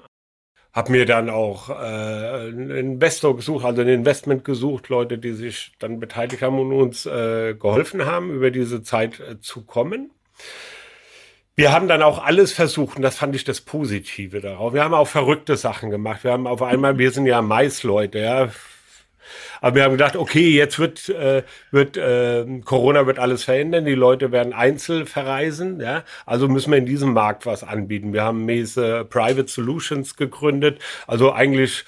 Hab mir dann auch äh, einen Investor gesucht, also ein Investment gesucht, Leute, die sich dann beteiligt haben und uns äh, geholfen haben, über diese Zeit äh, zu kommen. Wir haben dann auch alles versucht und das fand ich das Positive darauf. Wir haben auch verrückte Sachen gemacht. Wir haben auf einmal, wir sind ja Maisleute, ja. Aber wir haben gedacht, okay, jetzt wird, äh, wird äh, Corona wird alles verändern, die Leute werden einzeln verreisen, ja. Also müssen wir in diesem Markt was anbieten. Wir haben Mese Private Solutions gegründet, also eigentlich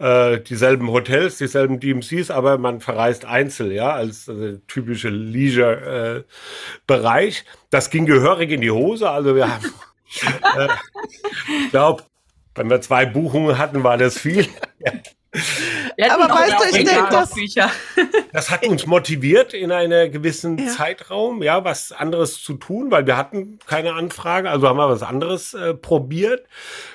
äh, dieselben Hotels, dieselben DMCs, aber man verreist einzeln, ja, als also typische Leisure-Bereich. Äh, das ging gehörig in die Hose. Also wir haben, äh, ich glaube, wenn wir zwei Buchungen hatten, war das viel. Aber weißt du, ich denke, das, das hat uns motiviert in einem gewissen ja. Zeitraum, ja, was anderes zu tun, weil wir hatten keine Anfrage, also haben wir was anderes äh, probiert.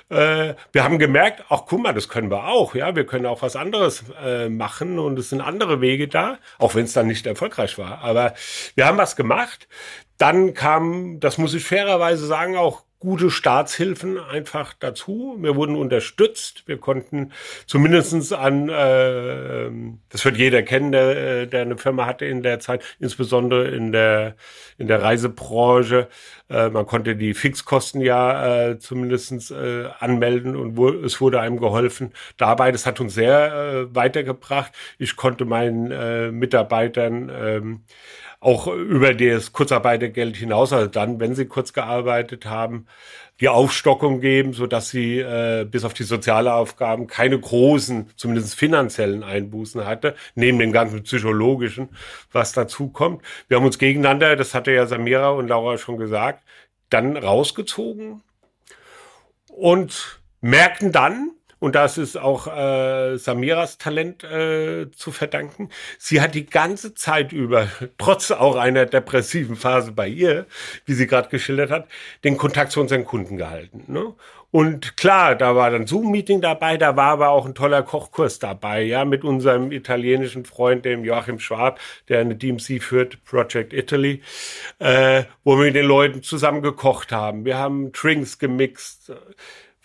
Äh, wir haben gemerkt, ach guck mal, das können wir auch, ja, wir können auch was anderes äh, machen und es sind andere Wege da, auch wenn es dann nicht erfolgreich war. Aber wir haben was gemacht. Dann kam, das muss ich fairerweise sagen, auch gute Staatshilfen einfach dazu. Wir wurden unterstützt. Wir konnten zumindestens an, äh, das wird jeder kennen, der, der eine Firma hatte in der Zeit, insbesondere in der, in der Reisebranche. Äh, man konnte die Fixkosten ja äh, zumindest äh, anmelden und wo, es wurde einem geholfen. Dabei, das hat uns sehr äh, weitergebracht. Ich konnte meinen äh, Mitarbeitern ähm, auch über das Kurzarbeitergeld hinaus, also dann, wenn sie kurz gearbeitet haben, die Aufstockung geben, so dass sie äh, bis auf die soziale Aufgaben keine großen, zumindest finanziellen Einbußen hatte, neben dem ganzen psychologischen, was dazu kommt. Wir haben uns gegeneinander, das hatte ja Samira und Laura schon gesagt, dann rausgezogen und merkten dann, und das ist auch äh, Samiras Talent äh, zu verdanken. Sie hat die ganze Zeit über, trotz auch einer depressiven Phase bei ihr, wie sie gerade geschildert hat, den Kontakt zu unseren Kunden gehalten. Ne? Und klar, da war dann Zoom-Meeting dabei, da war aber auch ein toller Kochkurs dabei, ja, mit unserem italienischen Freund, dem Joachim Schwab, der eine DMC führt, Project Italy, äh, wo wir mit den Leuten zusammen gekocht haben. Wir haben Drinks gemixt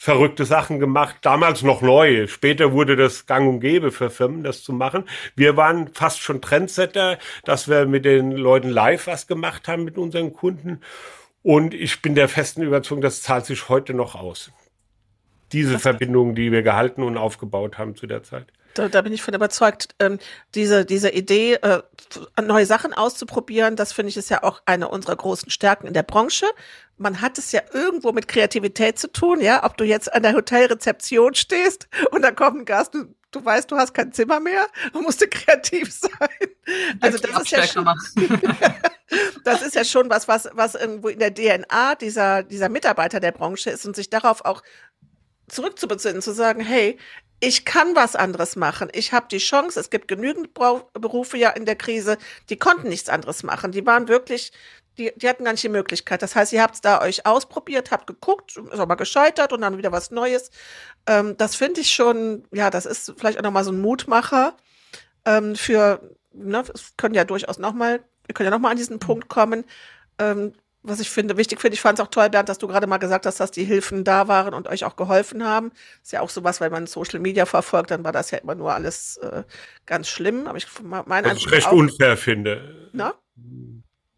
verrückte Sachen gemacht, damals noch neu. Später wurde das gang und gäbe für Firmen, das zu machen. Wir waren fast schon Trendsetter, dass wir mit den Leuten live was gemacht haben mit unseren Kunden. Und ich bin der festen Überzeugung, das zahlt sich heute noch aus. Diese Verbindungen, die wir gehalten und aufgebaut haben zu der Zeit. Da, da bin ich von überzeugt. Ähm, diese, diese Idee, äh, neue Sachen auszuprobieren, das finde ich ist ja auch eine unserer großen Stärken in der Branche. Man hat es ja irgendwo mit Kreativität zu tun, ja. Ob du jetzt an der Hotelrezeption stehst und da kommt ein Gast, du, du weißt, du hast kein Zimmer mehr und musst kreativ sein. Also das ist ja schon, das ist ja schon was, was, was irgendwo in der DNA dieser, dieser Mitarbeiter der Branche ist und sich darauf auch zurückzubesinnen, zu sagen, hey, ich kann was anderes machen. Ich habe die Chance. Es gibt genügend Berufe ja in der Krise, die konnten nichts anderes machen. Die waren wirklich, die, die hatten gar nicht die Möglichkeit. Das heißt, ihr habt es da euch ausprobiert, habt geguckt, ist aber gescheitert und dann wieder was Neues. Ähm, das finde ich schon, ja, das ist vielleicht auch nochmal so ein Mutmacher ähm, für, ne, es können ja durchaus nochmal, wir können ja nochmal an diesen Punkt kommen. Ähm, was ich finde, wichtig finde, ich fand es auch toll, Bernd, dass du gerade mal gesagt hast, dass die Hilfen da waren und euch auch geholfen haben. Ist ja auch sowas, wenn man Social Media verfolgt, dann war das ja immer nur alles äh, ganz schlimm. Aber ich meine Was ich recht auch, unfair finde. Na?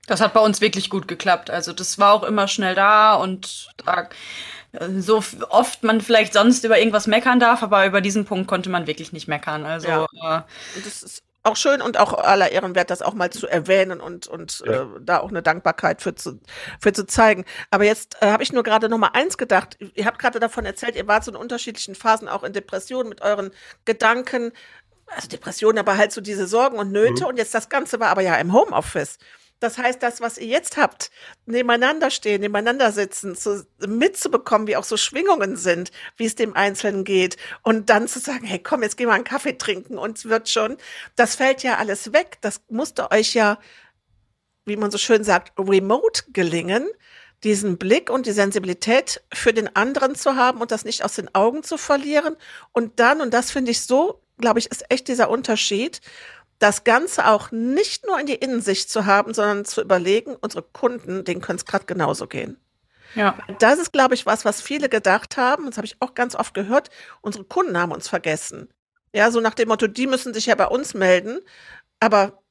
Das hat bei uns wirklich gut geklappt. Also das war auch immer schnell da und da, so oft man vielleicht sonst über irgendwas meckern darf, aber über diesen Punkt konnte man wirklich nicht meckern. Also ja. äh, das ist auch schön und auch aller Ehren wert, das auch mal zu erwähnen und, und ja. äh, da auch eine Dankbarkeit für zu, für zu zeigen. Aber jetzt äh, habe ich nur gerade noch mal eins gedacht. Ihr habt gerade davon erzählt, ihr wart so in unterschiedlichen Phasen auch in Depressionen mit euren Gedanken. Also Depressionen, aber halt so diese Sorgen und Nöte. Mhm. Und jetzt das Ganze war aber ja im Homeoffice. Das heißt, das, was ihr jetzt habt, nebeneinander stehen, nebeneinander sitzen, zu, mitzubekommen, wie auch so Schwingungen sind, wie es dem Einzelnen geht und dann zu sagen, hey, komm, jetzt gehen wir einen Kaffee trinken und es wird schon, das fällt ja alles weg. Das musste euch ja, wie man so schön sagt, remote gelingen, diesen Blick und die Sensibilität für den anderen zu haben und das nicht aus den Augen zu verlieren. Und dann, und das finde ich so, glaube ich, ist echt dieser Unterschied, das Ganze auch nicht nur in die Innensicht zu haben, sondern zu überlegen, unsere Kunden, denen könnte es gerade genauso gehen. Ja. Das ist, glaube ich, was, was viele gedacht haben. Das habe ich auch ganz oft gehört. Unsere Kunden haben uns vergessen. Ja, so nach dem Motto, die müssen sich ja bei uns melden. Aber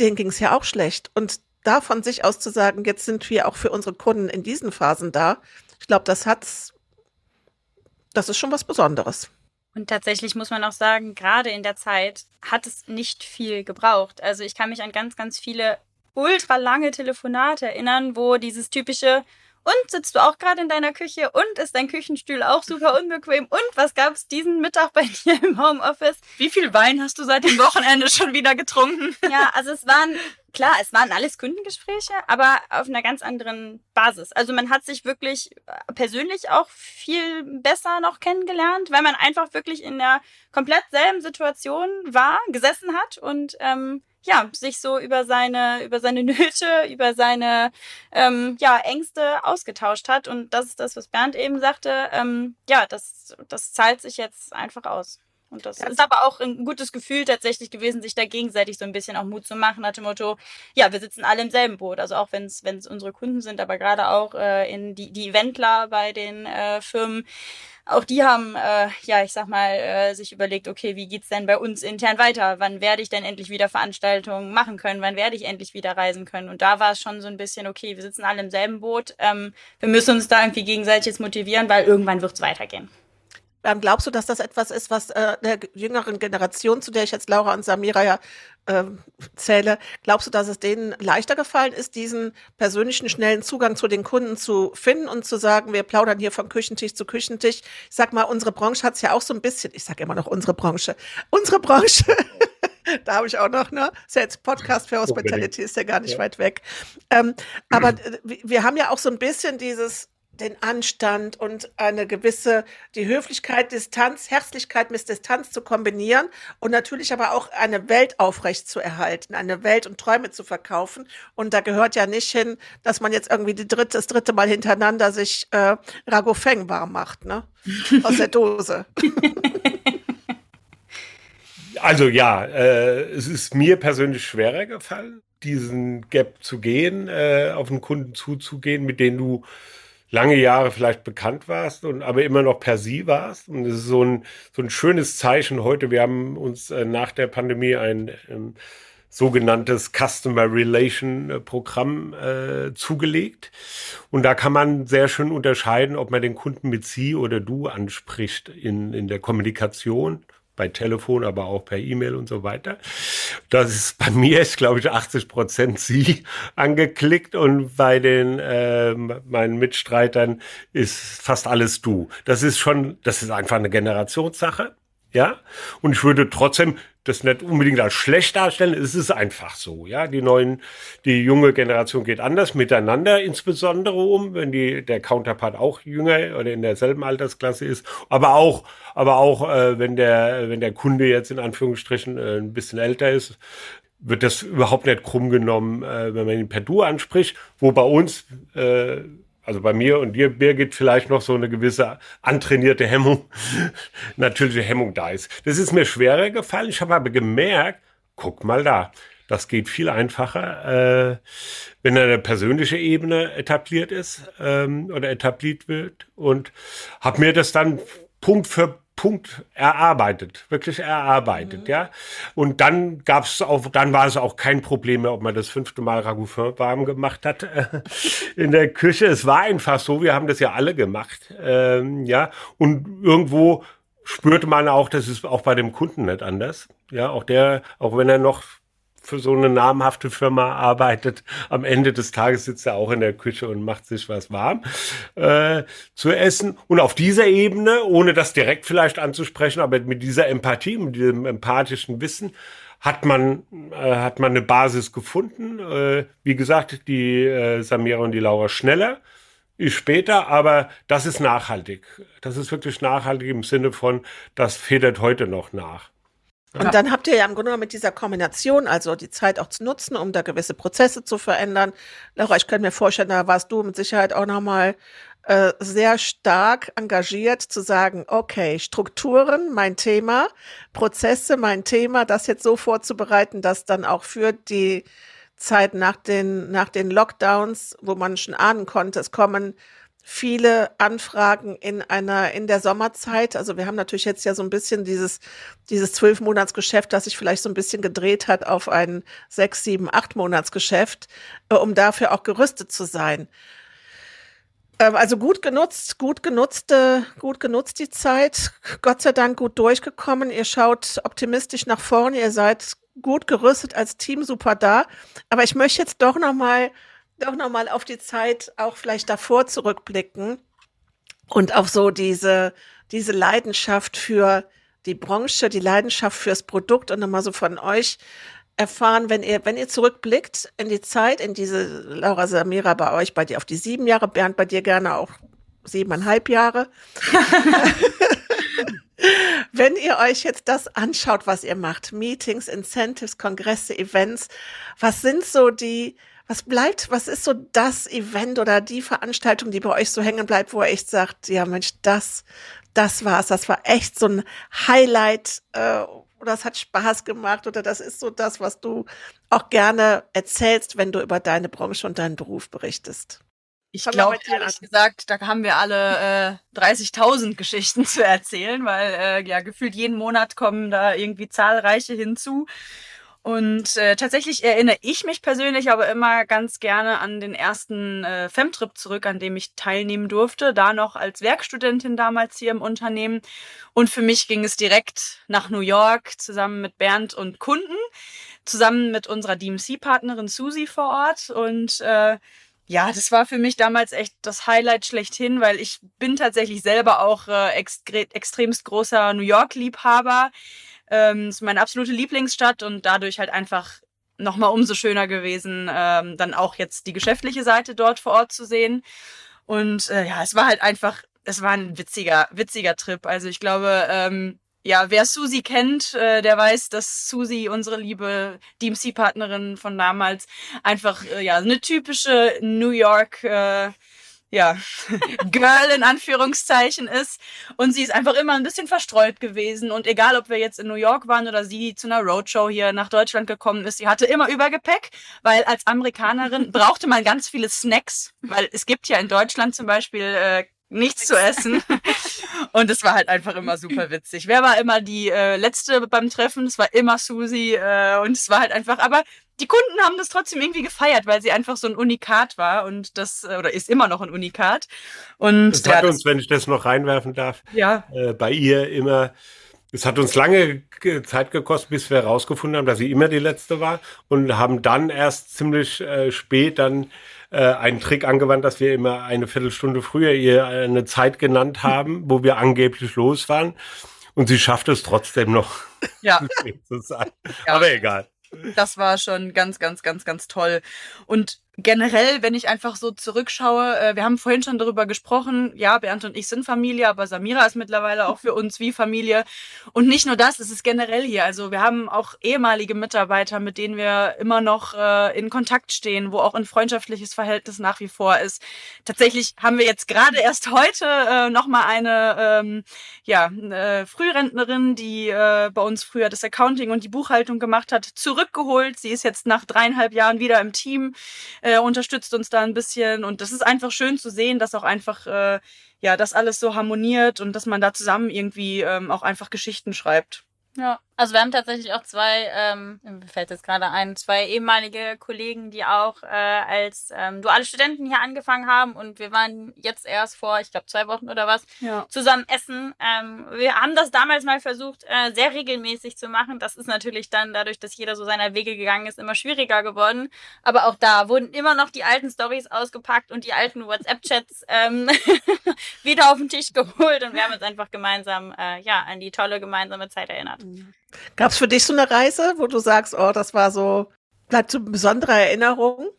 denen ging es ja auch schlecht. Und da von sich aus zu sagen, jetzt sind wir auch für unsere Kunden in diesen Phasen da. Ich glaube, das hat's, das ist schon was Besonderes. Und tatsächlich muss man auch sagen, gerade in der Zeit hat es nicht viel gebraucht. Also ich kann mich an ganz, ganz viele ultra lange Telefonate erinnern, wo dieses typische Und sitzt du auch gerade in deiner Küche und ist dein Küchenstuhl auch super unbequem? Und was gab es diesen Mittag bei dir im Homeoffice? Wie viel Wein hast du seit dem Wochenende schon wieder getrunken? Ja, also es waren klar, es waren alles Kundengespräche, aber auf einer ganz anderen Basis. Also man hat sich wirklich äh, persönlich auch viel besser noch kennengelernt, weil man einfach wirklich in der komplett selben Situation war, gesessen hat und ähm, ja, sich so über seine, über seine Nöte, über seine ähm, ja, Ängste ausgetauscht hat. Und das ist das, was Bernd eben sagte. Ähm, ja, das, das zahlt sich jetzt einfach aus. Und das ja. ist aber auch ein gutes Gefühl tatsächlich gewesen, sich da gegenseitig so ein bisschen auch Mut zu machen, nach dem Motto, ja, wir sitzen alle im selben Boot. Also auch wenn es unsere Kunden sind, aber gerade auch äh, in die, die Eventler bei den äh, Firmen, auch die haben, äh, ja, ich sag mal, äh, sich überlegt, okay, wie geht's denn bei uns intern weiter? Wann werde ich denn endlich wieder Veranstaltungen machen können? Wann werde ich endlich wieder reisen können? Und da war es schon so ein bisschen, okay, wir sitzen alle im selben Boot. Ähm, wir müssen uns da irgendwie gegenseitig jetzt motivieren, weil irgendwann wird's weitergehen. Ähm, glaubst du, dass das etwas ist, was äh, der jüngeren Generation, zu der ich jetzt Laura und Samira ja äh, zähle, glaubst du, dass es denen leichter gefallen ist, diesen persönlichen, schnellen Zugang zu den Kunden zu finden und zu sagen, wir plaudern hier von Küchentisch zu Küchentisch? Ich sag mal, unsere Branche hat es ja auch so ein bisschen, ich sage immer noch unsere Branche, unsere Branche. da habe ich auch noch, ne? Ist ja jetzt Podcast für Hospitality, ist ja gar nicht ja. weit weg. Ähm, aber äh, wir haben ja auch so ein bisschen dieses, den Anstand und eine gewisse, die Höflichkeit, Distanz, Herzlichkeit mit Distanz zu kombinieren und natürlich aber auch eine Welt aufrecht zu erhalten, eine Welt und Träume zu verkaufen. Und da gehört ja nicht hin, dass man jetzt irgendwie die dritte, das dritte Mal hintereinander sich äh, Ragofeng warm macht, ne? Aus der Dose. Also ja, äh, es ist mir persönlich schwerer gefallen, diesen Gap zu gehen, äh, auf einen Kunden zuzugehen, mit dem du lange Jahre vielleicht bekannt warst und aber immer noch per Sie warst. Und es ist so ein, so ein schönes Zeichen heute. Wir haben uns äh, nach der Pandemie ein ähm, sogenanntes Customer Relation äh, Programm äh, zugelegt. Und da kann man sehr schön unterscheiden, ob man den Kunden mit Sie oder Du anspricht in, in der Kommunikation bei Telefon, aber auch per E-Mail und so weiter. Das ist bei mir ist, glaube ich, 80 Prozent Sie angeklickt und bei den äh, meinen Mitstreitern ist fast alles Du. Das ist schon, das ist einfach eine Generationssache. Ja, und ich würde trotzdem das nicht unbedingt als schlecht darstellen. Es ist einfach so. Ja, die neuen, die junge Generation geht anders miteinander insbesondere um, wenn die, der Counterpart auch jünger oder in derselben Altersklasse ist. Aber auch, aber auch, äh, wenn der, wenn der Kunde jetzt in Anführungsstrichen äh, ein bisschen älter ist, wird das überhaupt nicht krumm genommen, äh, wenn man ihn per Du anspricht, wo bei uns, äh, also bei mir und dir, Birgit, vielleicht noch so eine gewisse antrainierte Hemmung, natürliche Hemmung da ist. Das ist mir schwerer gefallen. Ich habe aber gemerkt, guck mal da, das geht viel einfacher, äh, wenn eine persönliche Ebene etabliert ist ähm, oder etabliert wird. Und habe mir das dann Punkt für Punkt erarbeitet, wirklich erarbeitet, mhm. ja. Und dann gab's auch, dann war es auch kein Problem mehr, ob man das fünfte Mal Ragoufin warm gemacht hat äh, in der Küche. Es war einfach so, wir haben das ja alle gemacht, ähm, ja. Und irgendwo spürte man auch, das ist auch bei dem Kunden nicht anders, ja. Auch der, auch wenn er noch für so eine namhafte Firma arbeitet. Am Ende des Tages sitzt er auch in der Küche und macht sich was warm äh, zu essen. Und auf dieser Ebene, ohne das direkt vielleicht anzusprechen, aber mit dieser Empathie, mit diesem empathischen Wissen, hat man, äh, hat man eine Basis gefunden. Äh, wie gesagt, die äh, Samira und die Laura schneller, ich später, aber das ist nachhaltig. Das ist wirklich nachhaltig im Sinne von, das federt heute noch nach. Und dann habt ihr ja im Grunde genommen mit dieser Kombination, also die Zeit auch zu nutzen, um da gewisse Prozesse zu verändern. Laura, ich könnte mir vorstellen, da warst du mit Sicherheit auch nochmal äh, sehr stark engagiert zu sagen, okay, Strukturen, mein Thema, Prozesse, mein Thema, das jetzt so vorzubereiten, dass dann auch für die Zeit nach den, nach den Lockdowns, wo man schon ahnen konnte, es kommen viele Anfragen in einer, in der Sommerzeit. Also wir haben natürlich jetzt ja so ein bisschen dieses, dieses zwölf Monatsgeschäft, das sich vielleicht so ein bisschen gedreht hat auf ein sechs, sieben, acht Monatsgeschäft, äh, um dafür auch gerüstet zu sein. Ähm, also gut genutzt, gut genutzte, gut genutzt die Zeit. Gott sei Dank gut durchgekommen. Ihr schaut optimistisch nach vorne. Ihr seid gut gerüstet als Team, super da. Aber ich möchte jetzt doch noch mal doch nochmal auf die Zeit auch vielleicht davor zurückblicken und auf so diese, diese Leidenschaft für die Branche, die Leidenschaft fürs Produkt und nochmal so von euch erfahren, wenn ihr, wenn ihr zurückblickt in die Zeit, in diese Laura Samira bei euch, bei dir auf die sieben Jahre, Bernd bei dir gerne auch siebeneinhalb Jahre. wenn ihr euch jetzt das anschaut, was ihr macht, Meetings, Incentives, Kongresse, Events, was sind so die, was bleibt, was ist so das Event oder die Veranstaltung, die bei euch so hängen bleibt, wo ihr echt sagt, ja Mensch, das, das war's, das war echt so ein Highlight, äh, oder es hat Spaß gemacht oder das ist so das, was du auch gerne erzählst, wenn du über deine Branche und deinen Beruf berichtest. Ich glaube, ehrlich an. gesagt, da haben wir alle äh, 30.000 Geschichten zu erzählen, weil äh, ja gefühlt jeden Monat kommen da irgendwie zahlreiche hinzu. Und äh, tatsächlich erinnere ich mich persönlich aber immer ganz gerne an den ersten äh, Femtrip zurück, an dem ich teilnehmen durfte, da noch als Werkstudentin damals hier im Unternehmen. Und für mich ging es direkt nach New York zusammen mit Bernd und Kunden, zusammen mit unserer DMC-Partnerin Susi vor Ort. Und äh, ja, das war für mich damals echt das Highlight schlechthin, weil ich bin tatsächlich selber auch äh, extre extremst großer New York-Liebhaber. Ähm, ist meine absolute Lieblingsstadt und dadurch halt einfach nochmal umso schöner gewesen, ähm, dann auch jetzt die geschäftliche Seite dort vor Ort zu sehen. Und äh, ja, es war halt einfach, es war ein witziger, witziger Trip. Also ich glaube, ähm, ja, wer Susi kennt, äh, der weiß, dass Susi, unsere liebe DMC-Partnerin von damals, einfach äh, ja eine typische New York äh, ja, Girl in Anführungszeichen ist. Und sie ist einfach immer ein bisschen verstreut gewesen. Und egal, ob wir jetzt in New York waren oder sie zu einer Roadshow hier nach Deutschland gekommen ist, sie hatte immer Übergepäck, weil als Amerikanerin brauchte man ganz viele Snacks, weil es gibt ja in Deutschland zum Beispiel äh, nichts zu essen. Und es war halt einfach immer super witzig. Wer war immer die äh, letzte beim Treffen? Es war immer Susi äh, und es war halt einfach, aber die Kunden haben das trotzdem irgendwie gefeiert, weil sie einfach so ein Unikat war und das, äh, oder ist immer noch ein Unikat. Und das hat ja, uns, wenn ich das noch reinwerfen darf, ja. äh, bei ihr immer, es hat uns lange Zeit gekostet, bis wir herausgefunden haben, dass sie immer die letzte war und haben dann erst ziemlich äh, spät dann äh, einen Trick angewandt, dass wir immer eine Viertelstunde früher ihr eine Zeit genannt haben, wo wir angeblich los waren. Und sie schafft es trotzdem noch, ja. zu sein. Ja. Aber egal. Das war schon ganz, ganz, ganz, ganz toll. Und generell, wenn ich einfach so zurückschaue, äh, wir haben vorhin schon darüber gesprochen, ja, Bernd und ich sind Familie, aber Samira ist mittlerweile auch für uns wie Familie. Und nicht nur das, es ist generell hier. Also wir haben auch ehemalige Mitarbeiter, mit denen wir immer noch äh, in Kontakt stehen, wo auch ein freundschaftliches Verhältnis nach wie vor ist. Tatsächlich haben wir jetzt gerade erst heute äh, nochmal eine ähm, ja, äh, Frührentnerin, die äh, bei uns früher das Accounting und die Buchhaltung gemacht hat, zurückgeholt. Sie ist jetzt nach dreieinhalb Jahren wieder im Team äh, unterstützt uns da ein bisschen. Und das ist einfach schön zu sehen, dass auch einfach, äh, ja, das alles so harmoniert und dass man da zusammen irgendwie ähm, auch einfach Geschichten schreibt. Ja, also wir haben tatsächlich auch zwei, ähm, mir fällt jetzt gerade ein, zwei ehemalige Kollegen, die auch äh, als ähm, duale Studenten hier angefangen haben und wir waren jetzt erst vor, ich glaube, zwei Wochen oder was, ja. zusammen essen. Ähm, wir haben das damals mal versucht, äh, sehr regelmäßig zu machen. Das ist natürlich dann dadurch, dass jeder so seiner Wege gegangen ist, immer schwieriger geworden. Aber auch da wurden immer noch die alten Stories ausgepackt und die alten WhatsApp-Chats ähm, wieder auf den Tisch geholt und wir haben uns einfach gemeinsam äh, ja an die tolle gemeinsame Zeit erinnert. Gab es für dich so eine Reise, wo du sagst, oh, das war so, bleibt so eine besondere Erinnerung?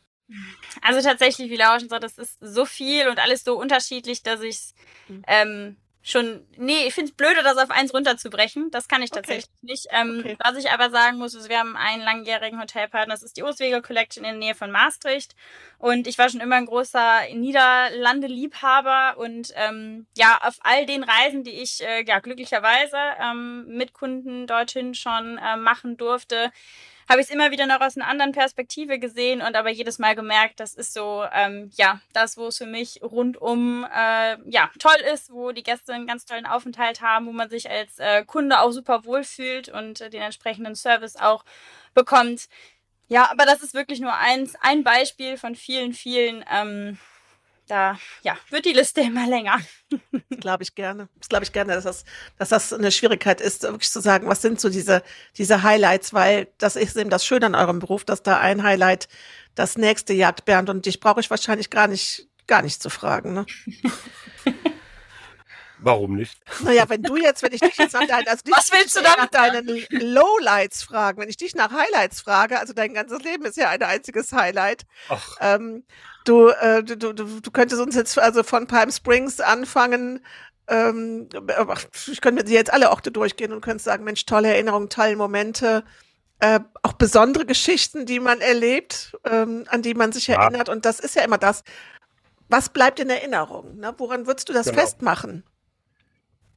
Also tatsächlich, wie Laura schon sagt, das ist so viel und alles so unterschiedlich, dass ich mhm. ähm, schon, nee, ich finde es blöde, das auf eins runterzubrechen. Das kann ich tatsächlich okay. nicht. Ähm, okay. Was ich aber sagen muss, ist, wir haben einen langjährigen Hotelpartner, das ist die Oswego Collection in der Nähe von Maastricht. Und ich war schon immer ein großer Niederlande-Liebhaber und ähm, ja, auf all den Reisen, die ich äh, ja glücklicherweise ähm, mit Kunden dorthin schon äh, machen durfte, habe ich es immer wieder noch aus einer anderen Perspektive gesehen und aber jedes Mal gemerkt, das ist so, ähm, ja, das, wo es für mich rundum, äh, ja, toll ist, wo die Gäste einen ganz tollen Aufenthalt haben, wo man sich als äh, Kunde auch super wohl fühlt und äh, den entsprechenden Service auch bekommt. Ja, aber das ist wirklich nur eins, ein Beispiel von vielen, vielen, ähm, da ja, wird die Liste immer länger. glaube ich gerne. Das glaube ich gerne, dass das, dass das eine Schwierigkeit ist, wirklich zu sagen, was sind so diese, diese Highlights, weil das ist eben das Schöne an eurem Beruf, dass da ein Highlight das nächste jagt, Bernd? Und dich brauche ich wahrscheinlich gar nicht, gar nicht zu fragen. Ne? Warum nicht? Naja, wenn du jetzt, wenn ich dich jetzt nach deinen, also Was willst du dann? nach deinen Lowlights fragen, wenn ich dich nach Highlights frage, also dein ganzes Leben ist ja ein einziges Highlight. Ach, Ähm, du, äh, du, du, du könntest uns jetzt also von Palm Springs anfangen. Ähm, ich könnte mit dir jetzt alle Orte durchgehen und könnte sagen, Mensch, tolle Erinnerungen, tolle Momente, äh, auch besondere Geschichten, die man erlebt, ähm, an die man sich Ja. erinnert. Und das ist ja immer das. Was bleibt in Erinnerung? Ne? Woran würdest du das Genau. festmachen?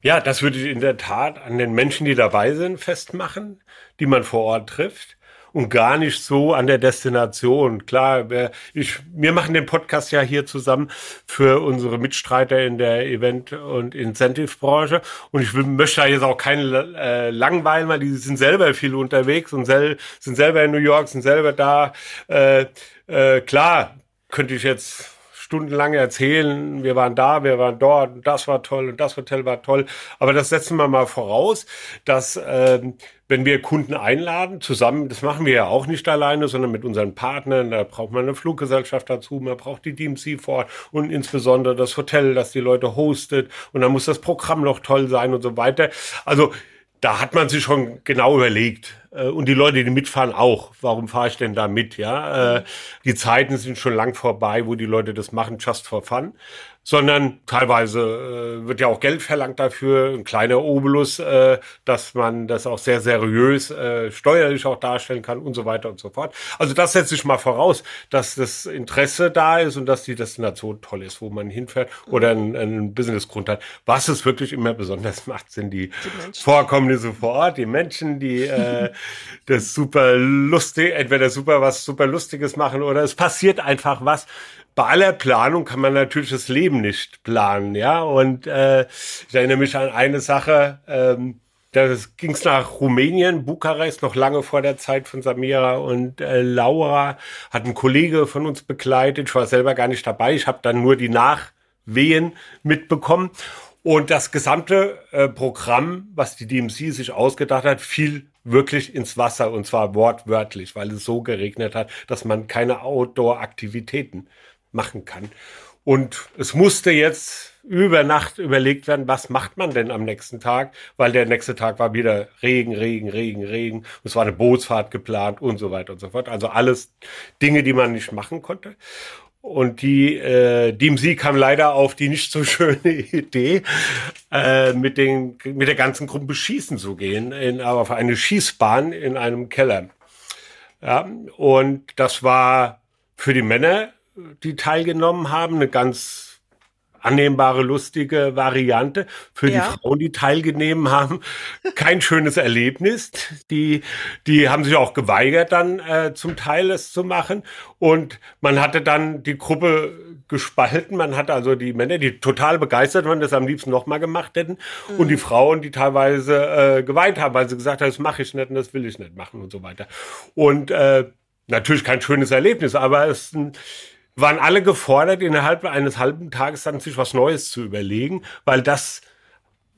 Ja, das würde ich in der Tat an den Menschen, die dabei sind, festmachen, die man vor Ort trifft und gar nicht so an der Destination. Klar, ich, wir machen den Podcast ja hier zusammen für unsere Mitstreiter in der Event- und Incentive-Branche und ich möchte da jetzt auch keinen äh, langweilen, weil die sind selber viel unterwegs und sel sind selber in New York, sind selber da. Äh, äh, klar, könnte ich jetzt stundenlang erzählen, wir waren da, wir waren dort, das war toll und das Hotel war toll. Aber das setzen wir mal voraus, dass ähm, wenn wir Kunden einladen, zusammen, das machen wir ja auch nicht alleine, sondern mit unseren Partnern, da braucht man eine Fluggesellschaft dazu, man braucht die DMC vor und insbesondere das Hotel, das die Leute hostet und dann muss das Programm noch toll sein und so weiter. Also da hat man sich schon genau überlegt. Äh, Und die Leute, die mitfahren, auch. Warum fahre ich denn da mit? Ja, äh, die Zeiten sind schon lang vorbei, wo die Leute das machen, just for fun. Sondern teilweise äh, wird ja auch Geld verlangt dafür, ein kleiner Obolus, äh, dass man das auch sehr seriös äh, steuerlich auch darstellen kann und so weiter und so fort. Also das setze ich mal voraus, dass das Interesse da ist und dass die Destination toll ist, wo man hinfährt oder einen, einen Businessgrund hat. Was es wirklich immer besonders macht, sind die, Menschen. Vorkommnisse vor Ort, die Menschen, die äh, das super lustig, entweder super was super Lustiges machen oder es passiert einfach was. Bei aller Planung kann man natürlich das Leben nicht planen, ja. Und äh, ich erinnere mich an eine Sache. Ähm, da ging es nach Rumänien, Bukarest, noch lange vor der Zeit von Samira und äh, Laura. Hat ein Kollege von uns begleitet. Ich war selber gar nicht dabei. Ich habe dann nur die Nachwehen mitbekommen. Und das gesamte äh, Programm, was die DMC sich ausgedacht hat, fiel wirklich ins Wasser und zwar wortwörtlich, weil es so geregnet hat, dass man keine Outdoor-Aktivitäten machen kann. Und es musste jetzt über Nacht überlegt werden, was macht man denn am nächsten Tag, weil der nächste Tag war wieder Regen, Regen, Regen, Regen. Es war eine Bootsfahrt geplant und so weiter und so fort. Also alles Dinge, die man nicht machen konnte. Und die äh, DMC kam leider auf die nicht so schöne Idee, äh, mit, den, mit der ganzen Gruppe schießen zu gehen, in, aber auf eine Schießbahn in einem Keller. Ja, und das war für die Männer, die teilgenommen haben, eine ganz annehmbare, lustige Variante. Für Ja. die Frauen, die teilgenommen haben, kein schönes Erlebnis. Die, die haben sich auch geweigert, dann äh, zum Teil es zu machen. Und man hatte dann die Gruppe gespalten. Man hatte also die Männer, die total begeistert waren, das am liebsten nochmal gemacht hätten. Und die Frauen, die teilweise äh, geweint haben, weil sie gesagt haben, das mache ich nicht und das will ich nicht machen und so weiter. Und äh, natürlich kein schönes Erlebnis, aber es ein, waren alle gefordert, innerhalb eines halben Tages dann sich was Neues zu überlegen, weil das,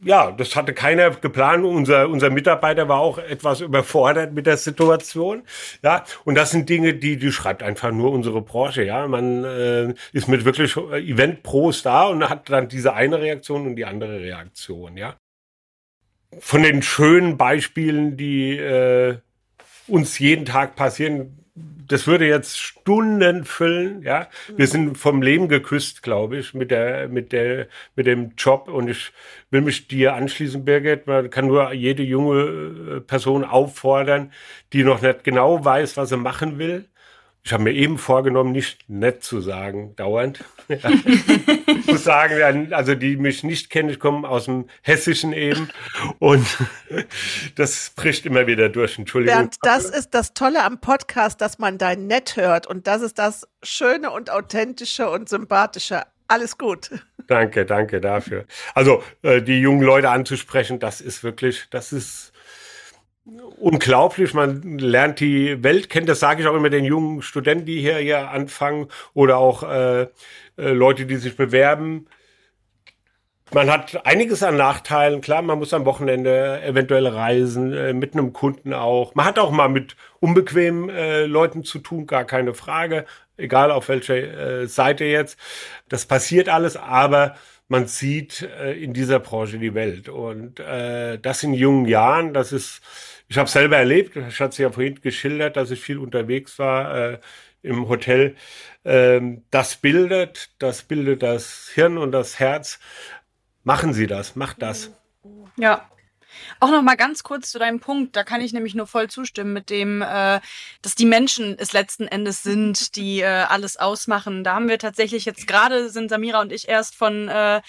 ja, das hatte keiner geplant. Unser, unser Mitarbeiter war auch etwas überfordert mit der Situation. Ja, und das sind Dinge, die, die schreibt einfach nur unsere Branche. Ja, man äh, ist mit wirklich äh, Event-Pros da und hat dann diese eine Reaktion und die andere Reaktion. Ja, von den schönen Beispielen, die äh, uns jeden Tag passieren, das würde jetzt Stunden füllen, ja. Wir sind vom Leben geküsst, glaube ich, mit der, mit der, mit dem Job. Und ich will mich dir anschließen, Birgit. Man kann nur jede junge äh, Person auffordern, die noch nicht genau weiß, was sie machen will. Ich habe mir eben vorgenommen, nicht nett zu sagen, dauernd. Ich muss sagen, also die mich nicht kennen, ich komme aus dem Hessischen eben und das bricht immer wieder durch. Entschuldigung. Bernd, das ist das Tolle am Podcast, dass man dein Nett hört. Und das ist das Schöne und Authentische und Sympathische. Alles gut. Danke, danke dafür. Also äh, die jungen Leute anzusprechen, das ist wirklich, das ist unglaublich. Man lernt die Welt kennen. Das sage ich auch immer den jungen Studenten, die hier, hier anfangen oder auch äh, äh, Leute, die sich bewerben. man hat einiges an Nachteilen. Klar, man muss am Wochenende eventuell reisen, äh, mit einem Kunden auch. Man hat auch mal mit unbequemen äh, Leuten zu tun, gar keine Frage. Egal auf welcher äh, Seite jetzt. Das passiert alles, aber man sieht äh, in dieser Branche die Welt. Und äh, das in jungen Jahren, das ist, ich habe selber erlebt, ich hatte es ja vorhin geschildert, dass ich viel unterwegs war äh, im Hotel. Ähm, das bildet, das bildet das Hirn und das Herz Machen Sie das, macht das. Ja, auch noch mal ganz kurz zu deinem Punkt, da kann ich nämlich nur voll zustimmen mit dem, äh, dass die Menschen es letzten Endes sind, die äh, alles ausmachen. Da haben wir tatsächlich jetzt gerade sind Samira und ich erst von äh,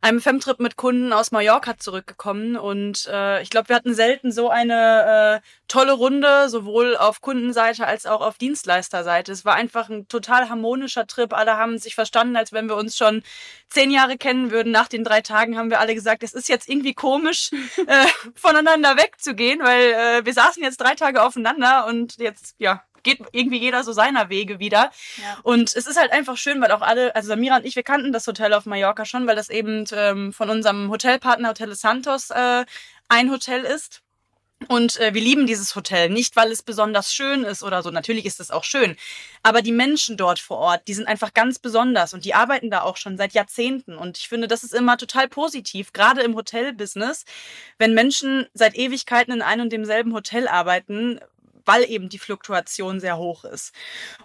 einem Femtrip mit Kunden aus Mallorca zurückgekommen und äh, ich glaube, wir hatten selten so eine äh, tolle Runde, sowohl auf Kundenseite als auch auf Dienstleisterseite. Es war einfach ein total harmonischer Trip. Alle haben sich verstanden, als wenn wir uns schon zehn Jahre kennen würden. Nach den drei Tagen haben wir alle gesagt, es ist jetzt irgendwie komisch. Äh, voneinander wegzugehen, weil äh, wir saßen jetzt drei Tage aufeinander und jetzt, ja, geht irgendwie jeder so seiner Wege wieder. Ja. Und es ist halt einfach schön, weil auch alle, also Samira und ich, wir kannten das Hotel auf Mallorca schon, weil das eben ähm, von unserem Hotelpartner Hotel Santos äh, ein Hotel ist. Und äh, wir lieben dieses Hotel. Nicht, weil es besonders schön ist oder so. Natürlich ist es auch schön. Aber die Menschen dort vor Ort, die sind einfach ganz besonders und die arbeiten da auch schon seit Jahrzehnten. Und ich finde, das ist immer total positiv, gerade im Hotelbusiness, wenn Menschen seit Ewigkeiten in einem und demselben Hotel arbeiten, weil eben die Fluktuation sehr hoch ist.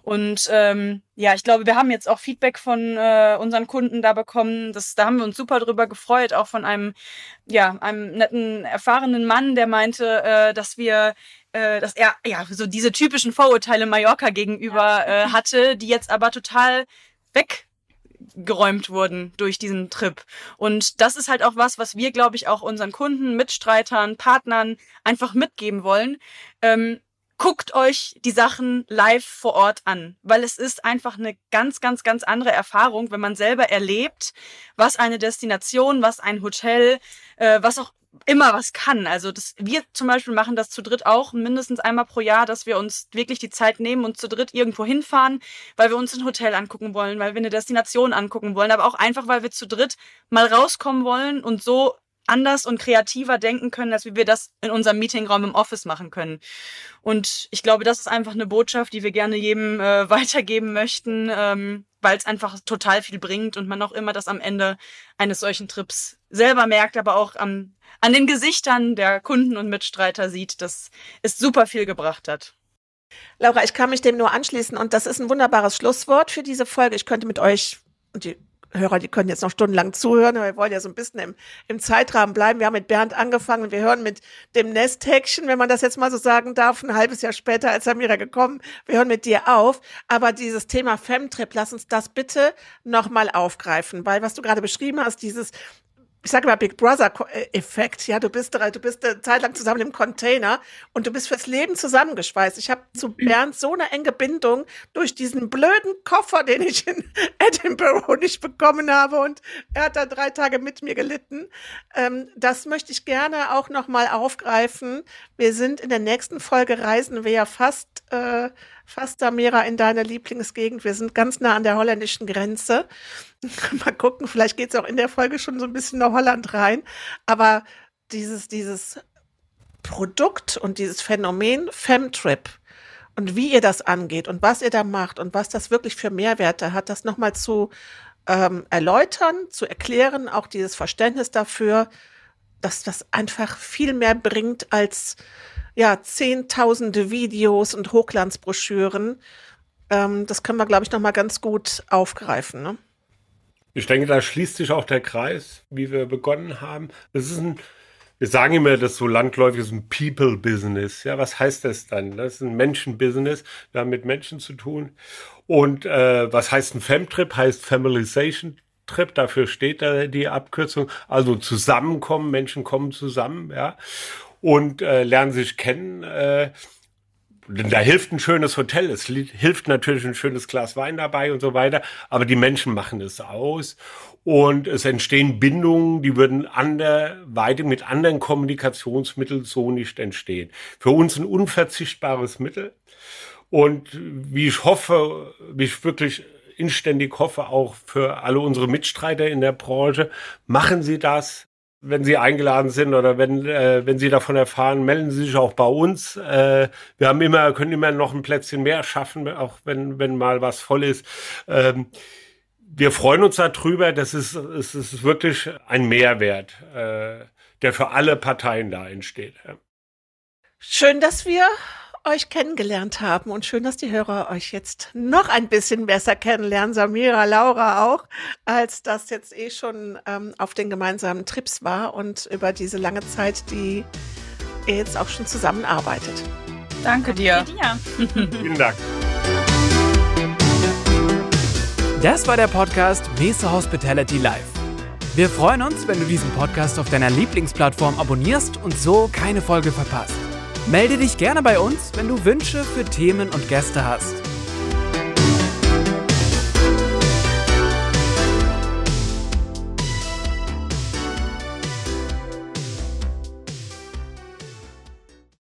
Und ähm, ja, ich glaube, wir haben jetzt auch Feedback von äh, unseren Kunden da bekommen. Das, da haben wir uns super drüber gefreut, auch von einem, ja, einem netten, erfahrenen Mann, der meinte, äh, dass wir äh, dass er ja so diese typischen Vorurteile Mallorca gegenüber äh, hatte, die jetzt aber total weg geräumt wurden durch diesen Trip. Und das ist halt auch was, was wir, glaube ich, auch unseren Kunden, Mitstreitern, Partnern einfach mitgeben wollen. Ähm, guckt euch die Sachen live vor Ort an, weil es ist einfach eine ganz, ganz, ganz andere Erfahrung, wenn man selber erlebt, was eine Destination, was ein Hotel, äh, was auch immer was kann. Also das, wir zum Beispiel machen das zu dritt auch mindestens einmal pro Jahr, dass wir uns wirklich die Zeit nehmen und zu dritt irgendwo hinfahren, weil wir uns ein Hotel angucken wollen, weil wir eine Destination angucken wollen, aber auch einfach, weil wir zu dritt mal rauskommen wollen und so anders und kreativer denken können, als wie wir das in unserem Meetingraum im Office machen können. Und ich glaube, das ist einfach eine Botschaft, die wir gerne jedem äh, weitergeben möchten, ähm, weil es einfach total viel bringt und man auch immer das am Ende eines solchen Trips selber merkt, aber auch am, an den Gesichtern der Kunden und Mitstreiter sieht, dass es super viel gebracht hat. Laura, ich kann mich dem nur anschließen und das ist ein wunderbares Schlusswort für diese Folge. Ich könnte mit euch und die Hörer, die können jetzt noch stundenlang zuhören, aber wir wollen ja so ein bisschen im, im Zeitrahmen bleiben. Wir haben mit Bernd angefangen wir hören mit dem Nesthäkchen, wenn man das jetzt mal so sagen darf, ein halbes Jahr später als Samira gekommen. Wir hören mit dir auf. Aber dieses Thema Femtrip, lass uns das bitte nochmal aufgreifen, weil was du gerade beschrieben hast, dieses ich sage mal Big Brother Effekt, ja, du bist du bist eine Zeit lang zusammen im Container und du bist fürs Leben zusammengeschweißt. Ich habe zu Bernd so eine enge Bindung durch diesen blöden Koffer, den ich in Edinburgh nicht bekommen habe und er hat da drei Tage mit mir gelitten. Ähm, das möchte ich gerne auch noch mal aufgreifen. Wir sind in der nächsten Folge reisen wir ja fast äh, fast Samira in deine Lieblingsgegend. Wir sind ganz nah an der holländischen Grenze. Mal gucken, vielleicht geht es auch in der Folge schon so ein bisschen nach Holland rein. Aber dieses, dieses Produkt und dieses Phänomen Femtrip und wie ihr das angeht und was ihr da macht und was das wirklich für Mehrwerte hat, das nochmal zu ähm, erläutern, zu erklären, auch dieses Verständnis dafür, dass das einfach viel mehr bringt als ja, zehntausende Videos und Hochglanzbroschüren. Ähm, das können wir, glaube ich, noch mal ganz gut aufgreifen. Ne? Ich denke, da schließt sich auch der Kreis, wie wir begonnen haben. Das ist ein, wir sagen immer, das so landläufig ist ein People-Business. Ja, was heißt das dann? Das ist ein Menschen-Business. Wir haben mit Menschen zu tun. Und äh, was heißt ein Femtrip? Heißt Familization Trip, dafür steht da die Abkürzung. Also zusammenkommen, Menschen kommen zusammen, ja und äh, lernen sich kennen. Äh, da hilft ein schönes Hotel, es hilft natürlich ein schönes Glas Wein dabei und so weiter, aber die Menschen machen es aus und es entstehen Bindungen, die würden anderweitig mit anderen Kommunikationsmitteln so nicht entstehen. Für uns ein unverzichtbares Mittel und wie ich hoffe, wie ich wirklich inständig hoffe, auch für alle unsere Mitstreiter in der Branche, machen Sie das, wenn Sie eingeladen sind oder wenn, äh, wenn Sie davon erfahren, melden Sie sich auch bei uns. Äh, wir haben immer, können immer noch ein Plätzchen mehr schaffen, auch wenn, wenn mal was voll ist. Ähm, wir freuen uns darüber. Das ist, es ist wirklich ein Mehrwert, äh, der für alle Parteien da entsteht. Schön, dass wir euch kennengelernt haben und schön, dass die Hörer euch jetzt noch ein bisschen besser kennenlernen, Samira, Laura auch, als das jetzt eh schon ähm, auf den gemeinsamen Trips war und über diese lange Zeit, die ihr jetzt auch schon zusammenarbeitet. Danke dir. dir. Vielen Dank. Das war der Podcast Mesa Hospitality Live. Wir freuen uns, wenn du diesen Podcast auf deiner Lieblingsplattform abonnierst und so keine Folge verpasst. Melde dich gerne bei uns, wenn du Wünsche für Themen und Gäste hast.